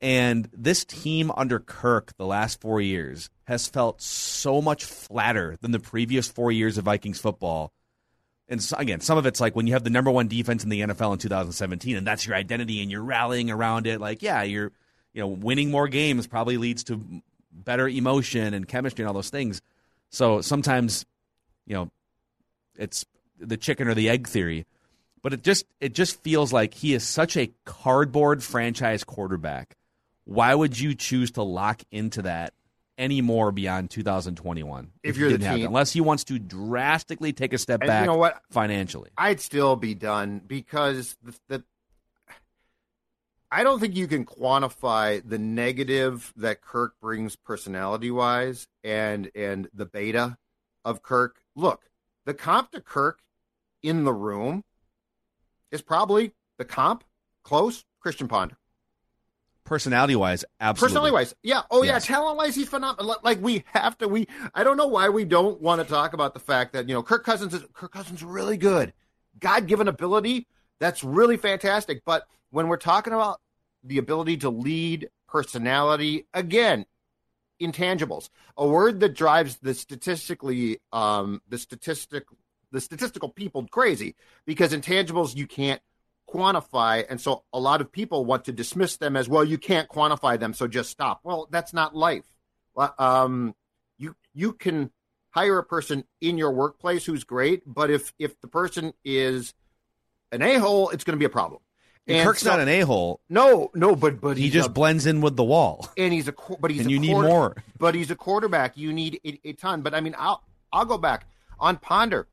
And this team under Kirk the last four years has felt so much flatter than the previous four years of Vikings football. And so, again, some of it's like when you have the number one defense in the NFL in 2017, and that's your identity, and you're rallying around it. Like, yeah, you're, you know, winning more games probably leads to better emotion and chemistry and all those things. So sometimes, you know, it's the chicken or the egg theory, but it just it just feels like he is such a cardboard franchise quarterback. Why would you choose to lock into that anymore beyond 2021 If you you're the team. unless he wants to drastically take a step And you back know what? financially? I'd still be done because the, the I don't think you can quantify the negative that Kirk brings personality wise and and the beta of Kirk. Look, the comp to Kirk in the room is probably the comp close Christian Ponder. Personality wise, absolutely. Personality wise, yeah. Oh yeah, talent wise, he's phenomenal. Like we have to. We I don't know why we don't want to talk about the fact that you know Kirk Cousins is Kirk Cousins is really good, God given ability. That's really fantastic. But when we're talking about the ability to lead, personality, again, intangibles, a word that drives the statistically um, the statistic the statistical people crazy because intangibles you can't quantify and so a lot of people want to dismiss them as well you can't quantify them so just stop. Well that's not life. Um, you you can hire a person in your workplace who's great but if if the person is an a-hole it's going to be a problem And Kirk's so- not an a hole. no no but but He just a- blends in with the wall. and he's a but he's And a you need more. But he's a quarterback. You need a, a ton. But I mean, I'll I'll go back on Ponder.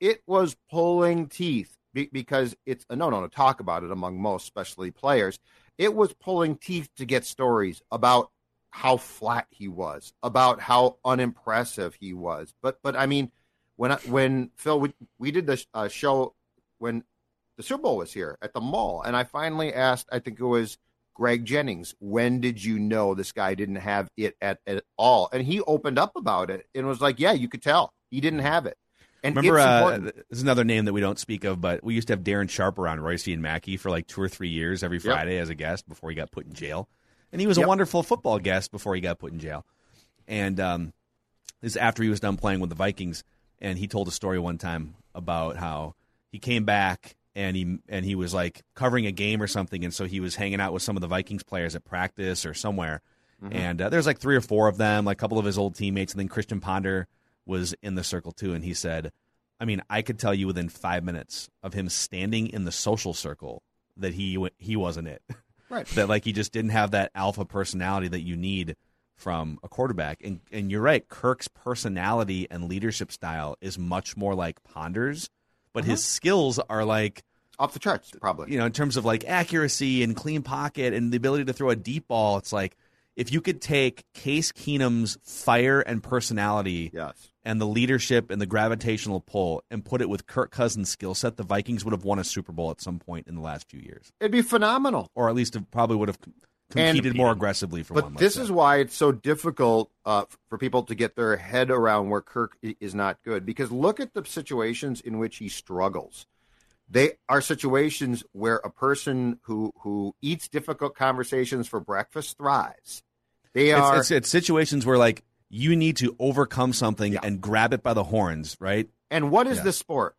It was pulling teeth be, because it's a no no to talk about it among most, especially players. It was pulling teeth to get stories about how flat he was, about how unimpressive he was. But but I mean, when I, when Phil we, we did the uh, show when the Super Bowl was here at the mall, and I finally asked. I think it was Greg Jennings. When did you know this guy didn't have it at, at all? And he opened up about it and was like, "Yeah, you could tell he didn't have it." And Remember, it's uh, this is another name that we don't speak of, but we used to have Darren Sharper around Reusse and Mackey for like two or three years every Friday as a guest before he got put in jail. And he was a wonderful football guest before he got put in jail. And um, this is after he was done playing with the Vikings, and he told a story one time about how he came back and he and he was like covering a game or something, and so he was hanging out with some of the Vikings players at practice or somewhere. And uh, there's like three or four of them, like a couple of his old teammates, and then Christian Ponder was in the circle too. And he said, I mean, I could tell you within five minutes of him standing in the social circle that he he wasn't it. Right. that like he just didn't have that alpha personality that you need from a quarterback. And and you're right, Kirk's personality and leadership style is much more like Ponder's, but his skills are like off the charts, probably. you know, in terms of like accuracy and clean pocket and the ability to throw a deep ball, it's like if you could take Case Keenum's fire and personality Yes. and the leadership and the gravitational pull and put it with Kirk Cousins' skill set, the Vikings would have won a Super Bowl at some point in the last few years, It'd be phenomenal. or at least it probably would have com- And- competed more aggressively for But one. this let's is why it's so difficult uh, for people to get their head around where Kirk is not good. Because look at the situations in which he struggles. They are situations where a person who who eats difficult conversations for breakfast thrives. They are it's, it's, it's situations where like you need to overcome something Yeah. and grab it by the horns, right? And what is Yeah. this sport?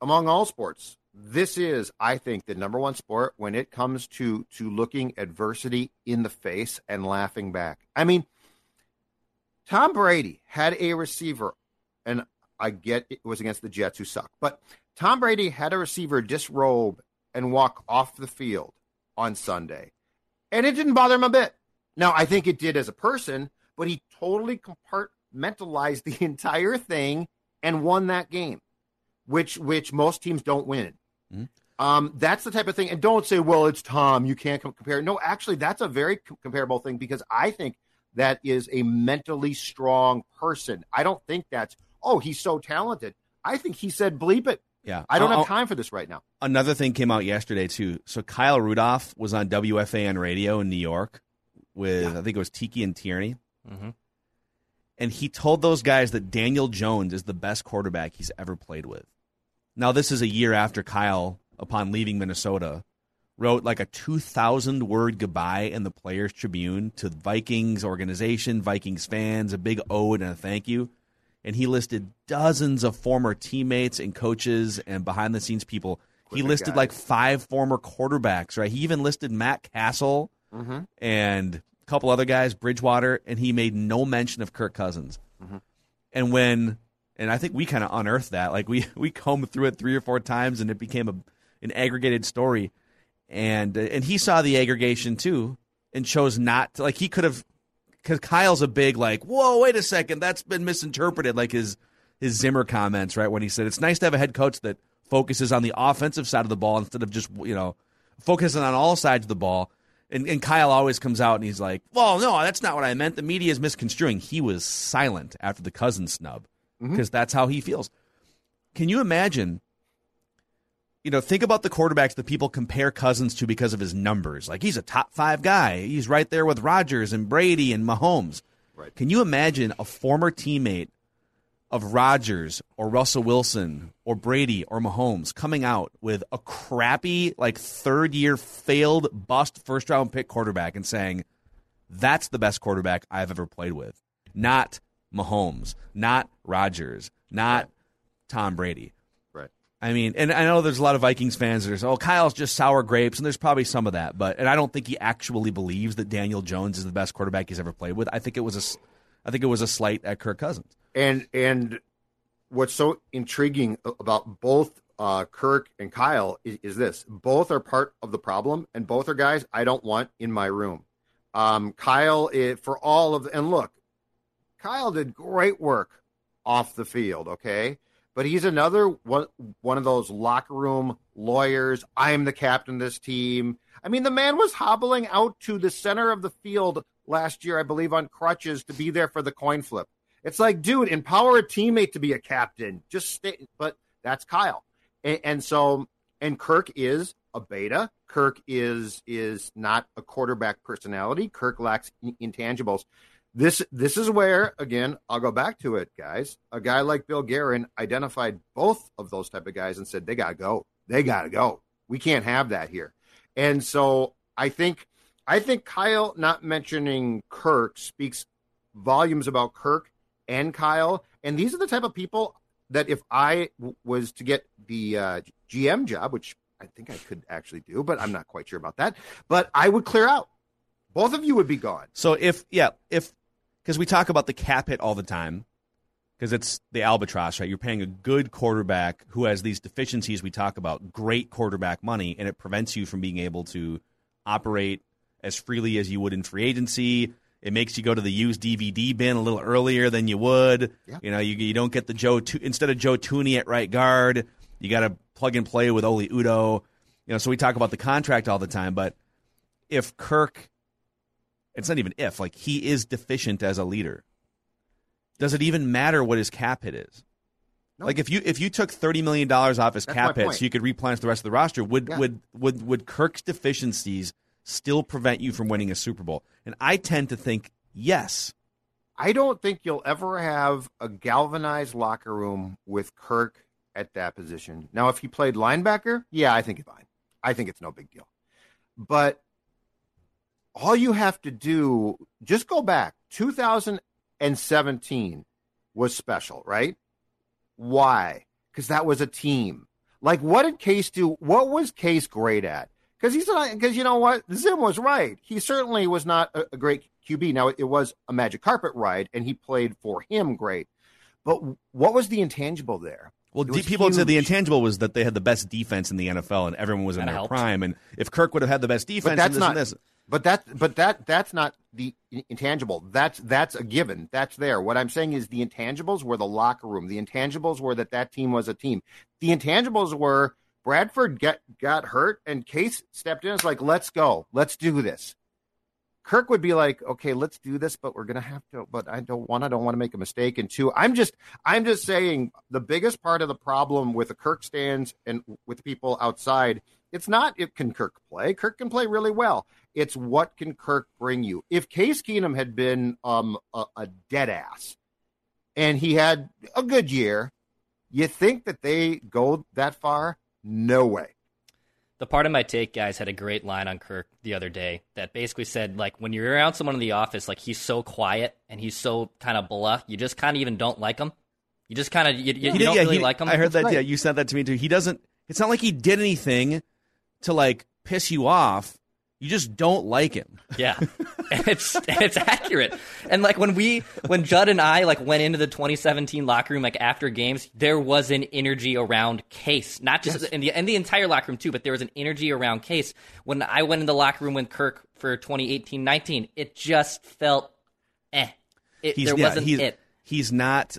Among all sports, this is, I think, the number one sport when it comes to to looking adversity in the face and laughing back. I mean, Tom Brady had a receiver, and I get it was against the Jets who suck, but Tom Brady had a receiver disrobe and walk off the field on Sunday, and it didn't bother him a bit. Now, I think it did as a person, but he totally compartmentalized the entire thing and won that game, which which most teams don't win. Mhm. Um, that's the type of thing. And don't say, "Well, it's Tom. You can't com- compare." No, actually, that's a very com- comparable thing because I think that is a mentally strong person. I don't think that's, "Oh, he's so talented." I think he said, "Bleep it." Yeah, I don't I'll- have time for this right now. another thing came out yesterday too. So Kyle Rudolph was on WFAN radio in New York with I think it was Tiki and Tierney, Mhm. and he told those guys that Daniel Jones is the best quarterback he's ever played with. Now this is a year after Kyle, upon leaving Minnesota, wrote like a two thousand word goodbye in the Players Tribune to Vikings organization, Vikings fans, a big ode and a thank you and he listed dozens of former teammates and coaches and behind the scenes people. he listed like five former quarterbacks, right? He even listed Matt Cassel Mm-hmm. and a couple other guys, Bridgewater, and he made no mention of Kirk Cousins. Mm-hmm. And when, and I think we kind of unearthed that, like we we combed through it three or four times, and it became a an aggregated story. And and he saw the aggregation too, and chose not to. Like he could have because Kyle's a big like, whoa, wait a second, that's been misinterpreted. Like his his Zimmer comments, right? When he said it's nice to have a head coach that focuses on the offensive side of the ball instead of just you know focusing on all sides of the ball. And, and Kyle always comes out and he's like, "Well, no, that's not what I meant. The media is misconstruing." He was silent after the Cousins snub mm-hmm. because that's how he feels. Can you imagine? You know, think about the quarterbacks that people compare Cousins to because of his numbers. Like he's a top five guy. He's right there with Rodgers and Brady and Mahomes. Right. Can you imagine a former teammate of Rodgers or Russell Wilson or Brady or Mahomes coming out with a crappy, like third year failed bust first round pick quarterback and saying, that's the best quarterback I've ever played with? Not Mahomes, not Rodgers, not Tom Brady. I mean, and I know there's a lot of Vikings fans that are saying, oh, Kyle's just sour grapes, and there's probably some of that, but and I don't think he actually believes that Daniel Jones is the best quarterback he's ever played with. I think it was a, I think it was a slight at Kirk Cousins. And and what's so intriguing about both uh, Kirk and Kyle is, is this: both are part of the problem, and both are guys I don't want in my room. Um, Kyle, is, for all of and look, Kyle did great work off the field, okay, but he's another one one of those locker room lawyers. I am the captain of this team. I mean, the man was hobbling out to the center of the field last year, I believe, on crutches to be there for the coin flip. It's like, dude, empower a teammate to be a captain. Just stay. But that's Kyle, and, and so And Kirk is a beta. Kirk is is not a quarterback personality. Kirk lacks intangibles. This this is where again I'll go back to it, guys. A guy like Bill Guerin identified both of those type of guys and said they got to go. They got to go. We can't have that here. And so I think I think Kyle not mentioning Kirk speaks volumes about Kirk and Kyle. And these are the type of people that if I w- was to get the uh, GM job, which I think I could actually do, but I'm not quite sure about that. But I would clear out. Both of you would be gone. So if yeah, if because we talk about the cap hit all the time because it's the albatross, right? You're paying a good quarterback who has these deficiencies we talk about, great quarterback money, and it prevents you from being able to operate as freely as you would in free agency. It makes you go to the used DVD bin a little earlier than you would. Yeah. You know, you, you don't get the Joe Tu- instead of Joe Thuney at right guard. You got to plug and play with Oli Udoh. You know, so we talk about the contract all the time, but if Kirk it's not even if like he is deficient as a leader does it even matter what his cap hit is like if you if you took 30 million dollars off his That's cap hit point. so you could replenish the rest of the roster would Yeah. would would would kirk's deficiencies still prevent you from winning a super bowl and i tend to think yes I don't think you'll ever have a galvanized locker room with Kirk at that position. Now, if he played linebacker, yeah, I think it's fine. I think it's no big deal. But all you have to do, just go back. 2017 was special, right? Why? Because that was a team. Like, what did Case do? What was Case great at? Because he's not. Because you know what, Zim was right. He certainly was not a, a great QB. Now it was a magic carpet ride, and he played for him great. But what was the intangible there? well It de- was people said the intangible was that they had the best defense in the nfl and everyone was in That their helped. prime and if kirk would have had the best defense But and that's this not. and this But that. But that. That's not the intangible. That's that's a given. That's there. What I'm saying is the intangibles were the locker room. The intangibles were that that team was a team. The intangibles were Bradford get got hurt and Case stepped in. It's like let's go. Let's do this. Kirk would be like, okay, let's do this, but we're gonna have to. But I don't want. I don't want to make a mistake. And two, I'm just, I'm just saying the biggest part of the problem with the Kirk stands and with people outside, it's not if can Kirk play. Kirk can play really well. It's what can Kirk bring you. If Case Keenum had been um a, a dead ass, and he had a good year, you think that they go that far? No way. The part of my take, guys, had a great line on Kirk the other day that basically said, like, when you're around someone in the office, like, he's so quiet and he's so kind of bluff, you just kind of even don't like him. You just kind of, you, you, you did- don't yeah, really he- like him. I heard that. right. Yeah, you said that to me too. He doesn't. It's not like he did anything to like piss you off. You just don't like him. Yeah, and it's and it's accurate. And like when we when Judd and I like went into the 2017 locker room like after games, there was an energy around Case, not just in the in the entire locker room too, but there was an energy around Case. When I went in the locker room with Kirk for 2018-19, it just felt eh. It, He's there yeah, wasn't he's, it. He's not.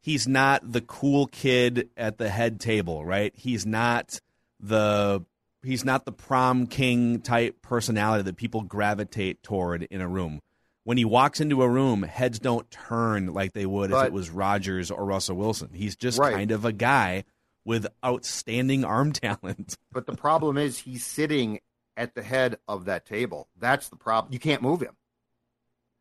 He's not the cool kid at the head table, right? He's not the. He's not the prom king type personality that people gravitate toward in a room. When he walks into a room, heads don't turn like they would if it was Rodgers or Russell Wilson. He's just Right. kind of a guy with outstanding arm talent. But the problem is he's sitting at the head of that table. That's the problem. You can't move him.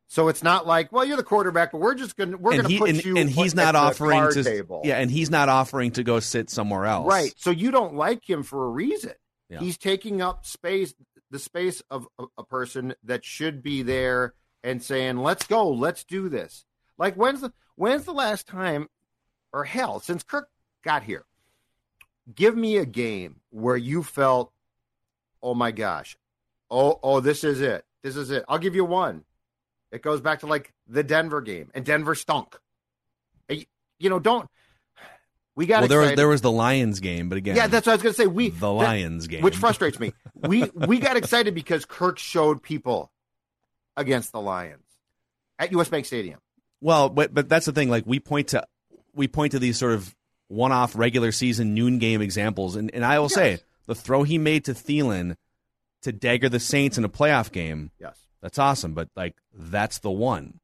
So it's not like, well, you're the quarterback, but we're just gonna we're and gonna he put and, you and he's not the offering to table. yeah, and he's not offering to go sit somewhere else. right. So you don't like him for a reason. Yeah. He's taking up space, the space of a, a person that should be there and saying, "Let's go, let's do this." Like when's the when's the last time, or hell, since Kirk got here, give me a game where you felt, "Oh my gosh, oh oh, this is it, this is it." I'll give you one. It goes back to like the Denver game, and Denver stunk. You know, don't. We got Well, there was excited. there was the Lions game, but again, Yeah, that's what I was going to say. We the that- Lions game, which frustrates me. We we got excited because Kirk showed people against the Lions at US Bank Stadium. Well, but but that's the thing. Like we point to we point to these sort of one-off regular season noon game examples, and and I will say the throw he made to Thielen to dagger the Saints in a playoff game, Yes. that's awesome. But like that's the one.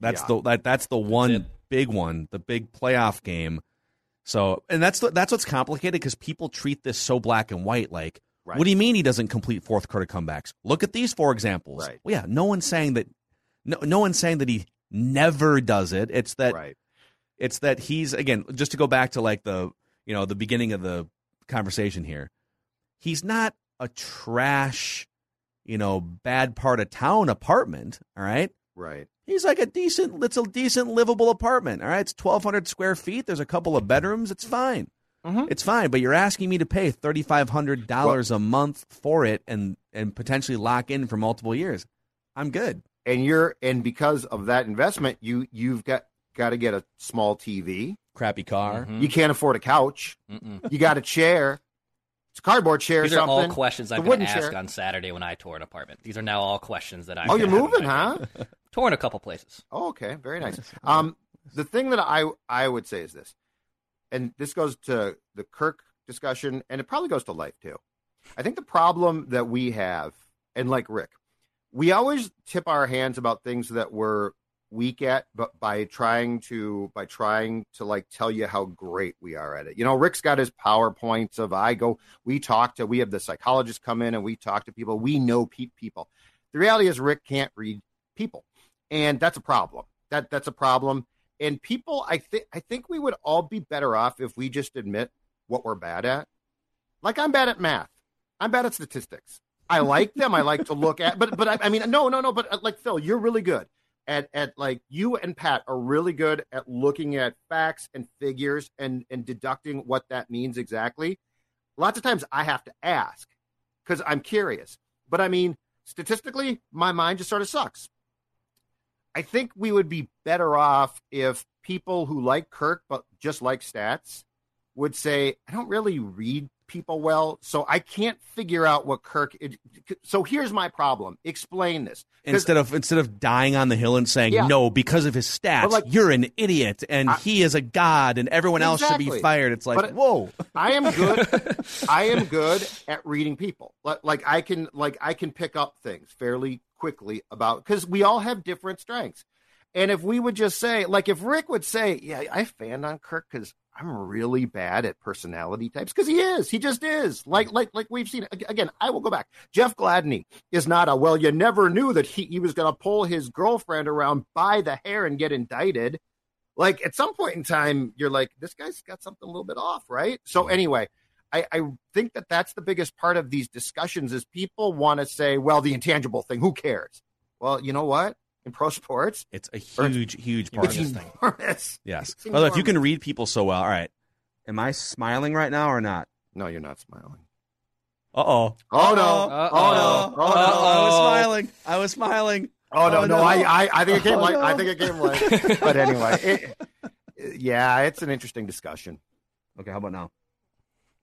That's Yeah. the that that's the one it. big one, the big playoff game. So, and that's that's what's complicated because people treat this so black and white. Like, Right. what do you mean he doesn't complete fourth quarter comebacks? Look at these four examples. Right. Well, yeah, no one's saying that. No, no one's saying that he never does it. It's that right. it's that he's again just to go back to like the you know the beginning of the conversation here. He's not a trash, you know, bad part of town apartment. All right. Right. He's like a decent, it's a decent livable apartment. All right, it's twelve hundred square feet. There's a couple of bedrooms. It's fine. It's fine. But you're asking me to pay thirty five hundred dollars a month for it and and potentially lock in for multiple years. I'm good. And you're and because of that investment, you you've got got to get a small TV. Crappy car. Mhm. You can't afford a couch. Mm-mm. You got a chair. It's a cardboard chair. These or are all questions I'm going to ask chair. on Saturday when I tour an apartment. These are now all questions that I. Oh, you're moving, huh? Touring a couple places. Oh, okay, very nice. Um, the thing that I I would say is this, and this goes to the Kirk discussion, and it probably goes to life too. I think the problem that we have, and like Rick, we always tip our hands about things that we're weak at, but by trying to by trying to like tell you how great we are at it. You know, Rick's got his powerpoints of I go, we talk to, we have the psychologists come in and we talk to people. We know pe- people. The reality is Rick can't read people and that's a problem. That that's a problem. And people, I think, I think we would all be better off if we just admit what we're bad at. Like I'm bad at math. I'm bad at statistics. I like them. I like to look at, but but I, I mean, no, no, no. But uh, like Phil, you're really good at at like you and Pat are really good at looking at facts and figures and and deducting what that means exactly. Lots of times I have to ask because I'm curious. But I mean, statistically, my mind just sort of sucks. I think we would be better off if people who like Kirk but just like stats would say, I don't really read people well, so I can't figure out what Kirk. So here's my problem. Explain this Instead of instead of dying on the hill and saying Yeah. no because of his stats, like- you're an idiot and I- he is a god and everyone else should be fired. It's like But- whoa. I am good. I am good at reading people. Like, like I can, like I can pick up things fairly quickly about because we all have different strengths. And if we would just say, like, if Rick would say, "Yeah, I fanned on Kirk because I'm really bad at personality types," because he is, he just is. Like, like, like we've seen. Again, I will go back. Jeff Gladney is not a well. You never knew that he he was going to pull his girlfriend around by the hair and get indicted like at some point in time you're like this guy's got something a little bit off right so anyway I, I think that that's the biggest part of these discussions is people want to say well the intangible thing who cares well you know what in pro sports It's a huge, huge part it's of this thing. Yes. It's By the if you can read people so well, all right. Am I smiling right now or not? no you're not smiling Uh oh. oh no Uh-oh. oh no oh no I was smiling. I was smiling. oh no Oh, no no. I, I i think it came Oh, like i think it came like but anyway it, yeah it's an interesting discussion Okay, how about now?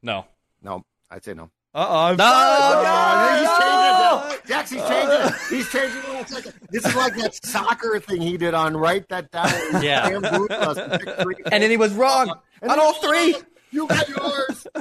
No. no i'd say no Uh oh. I'm No! Oh, he's No! changing it. Jax, he's changing it. He's changing it. This is like that soccer thing he did on write that down. Yeah. Damn boot us and pick three. And then he was wrong And on all three. You got yours.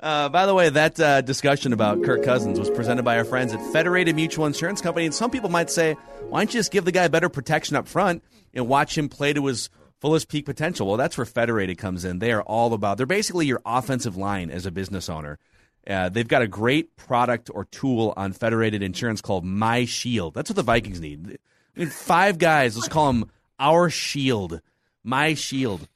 Uh, by the way, that uh, discussion about Kirk Cousins was presented by our friends at Federated Mutual Insurance Company. And some people might say, why don't you just give the guy better protection up front and watch him play to his fullest peak potential? Well, that's where Federated comes in. They are all about, they're basically your offensive line as a business owner. Uh, they've got a great product or tool on Federated Insurance called My Shield. That's what the Vikings need. We need five guys. Let's call them Our Shield. My Shield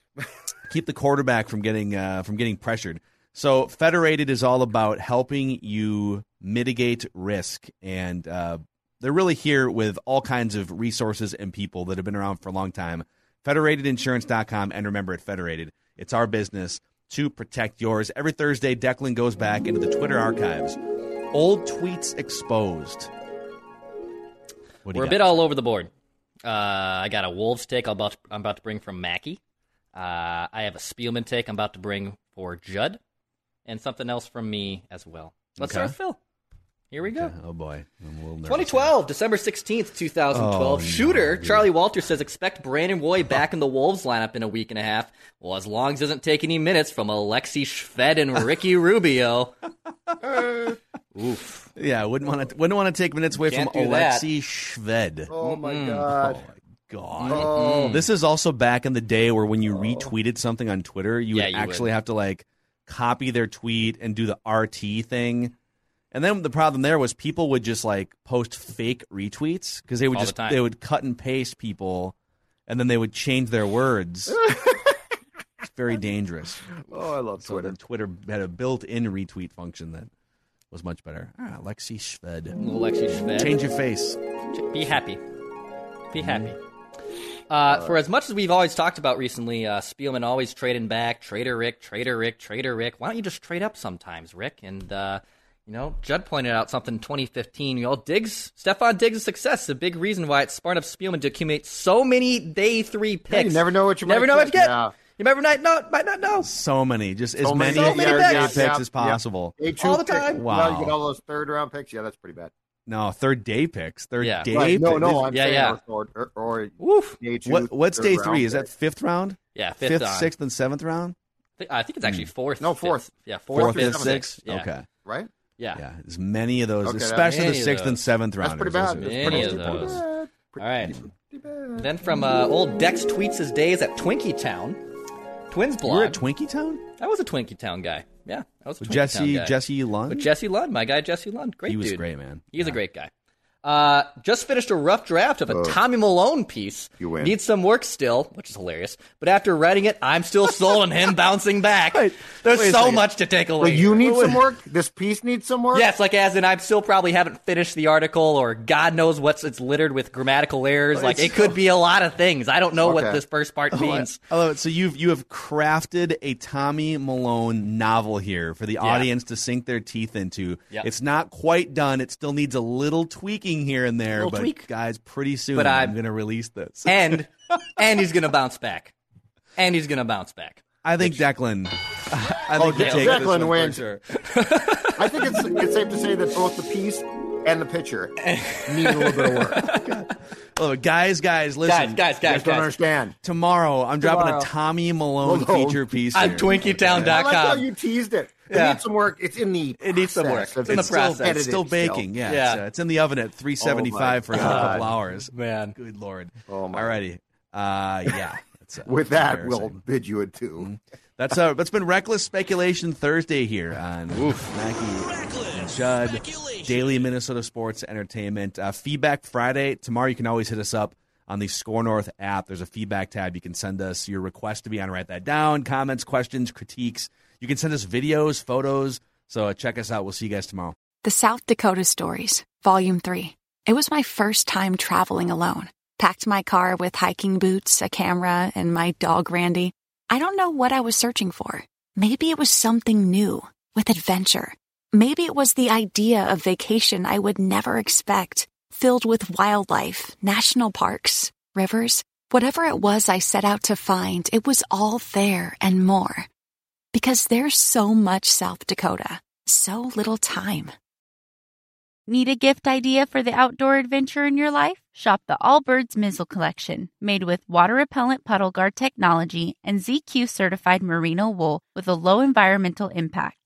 keep the quarterback from getting uh, from getting pressured. So Federated is all about helping you mitigate risk, and uh, they're really here with all kinds of resources and people that have been around for a long time. FederatedInsurance.com, and remember, at Federated, it's our business to protect yours. Every Thursday, Declan goes back into the Twitter archives. Old tweets exposed. We're you a bit all over the board. Uh, I got a Wolves take I'm about to, I'm about to bring from Mackey. Uh, I have a Spielman take I'm about to bring for Judd, and something else from me as well. Let's Okay. start with Phil. Here we go. Okay, Oh boy, I'm a little nervous. 2012, December 16th, 2012. Oh, Shooter, dude. Charlie Walter says expect Brandon Roy back in the Wolves lineup in a week and a half. Well, as long as it doesn't take any minutes from Alexey Shved and Ricky Rubio. Oof. Yeah, wouldn't want to wouldn't want to take minutes away Can't from do that. Alexey Shved. Oh my Mm-mm. god. Oh my god. Oh. This is also back in the day where when you retweeted something on Twitter, you Yeah, would you actually would. have to like copy their tweet and do the RT thing. And then the problem there was people would just like post fake retweets because they would All just time. they would cut and paste people and then they would change their words. it's very dangerous. Oh, I love So Twitter. then Twitter had a built-in retweet function that was much better. Ah, Lexi Shved. Little Lexi Shved. Change your face. Be happy. Be happy. Uh, for as much as we've always talked about recently, uh, Spielman always trading back, Trader Rick, Trader Rick, Trader Rick. Why don't you just trade up sometimes, Rick? And uh, you know, Judd pointed out something in 2015. You know, Diggs, Stefon Diggs' success is a big reason why it's smart of Spielman to accumulate so many day three picks. Yeah, you never know what you never might know what you get. get. Yeah. You never might not might not know. So many, just as So many, so many picks. day Yeah, picks yeah, as possible. Day All the pick. time. Well, you Wow. get all those third round picks. Yeah, that's pretty bad. No, third day picks. Third Yeah. day. Right, no, no, I'm Yeah, yeah. Or, or, or Woof. day two. What what's day three? Is that fifth round? Yeah, fifth, Fifth, sixth, and seventh round. I think it's actually hmm. fourth. No, fifth. fourth. Yeah, fourth, Fourth, fifth, fifth, sixth. sixth. Yeah. Okay. right? Yeah. Yeah, there's many of those, Okay, especially the sixth and those. seventh That's rounders. pretty bad. Those That's Many pretty, of pretty those. bad. Pretty, All right. bad. Then from uh, old Dex tweets his days at Twinkie Town, Twins You were at Twinkie Town I was a Twinkie Town guy. Yeah, I was a Twinkie Jesse Town guy. Jesse Lund. with Jesse Lund, my guy Jesse Lund. Great he was dude. great, man. He's a great guy. Uh, just finished a rough draft of a Tommy Milone piece. You win. Needs some work still, which is hilarious. But after writing it, I'm still sold on him bouncing back. There's wait so second. much to take away. Well, you need some work. This piece needs some work. Yes, like as in I still probably haven't finished the article, or God knows what's it's littered with grammatical errors. Like it could be a lot of things. I don't know what this first part means. I love it. So you've you have crafted a Tommy Milone novel here for the audience to sink their teeth into. Yep. It's not quite done. It still needs a little tweaking here and there. But tweak. guys, pretty soon But I'm I'm- going to release this. and and he's gonna bounce back, and he's gonna bounce back. I think Declan. I think oh, you yeah, this Declan one for wins. sure. I think it's it's safe to say that both the piece and the picture need a little bit of work. Oh, guys, guys, listen. Guys, guys, I guys, don't guys. understand. Tomorrow, I'm dropping Tomorrow. a Tommy Milone, Milone. feature piece On here. I like how you teased it. It Yeah. needs some work. It's in the. It needs some work. of It's in the It's still, it's still baking. Yeah, Yeah. It's, uh, it's in the oven at 375 for a God. couple hours. Man. Good lord. Oh, my. Alrighty. Uh, yeah. That's, uh, With that, we'll bid you adieu. That's uh, that's been reckless speculation Thursday here on Mackey and Judd. Daily Minnesota Sports Entertainment. Uh, feedback Friday tomorrow. You can always hit us up on the SKOR North app. There's a feedback tab. You can send us your request to be on. Write that down. Comments, questions, critiques. You can send us videos, photos. So check us out. We'll see you guys tomorrow. The South Dakota Stories, Volume 3. It was my first time traveling alone. Packed my car with hiking boots, a camera, and my dog Randy. I don't know what I was searching for. Maybe it was something new, with adventure. Maybe it was the idea of vacation I would never expect, filled with wildlife, national parks, rivers. Whatever it was I set out to find, it was all there and more. Because there's so much South Dakota, so little time. Need a gift idea for the outdoor adventure in your life? Shop the Allbirds Mizzle Collection, made with water repellent puddle guard technology and ZQ certified merino wool with a low environmental impact.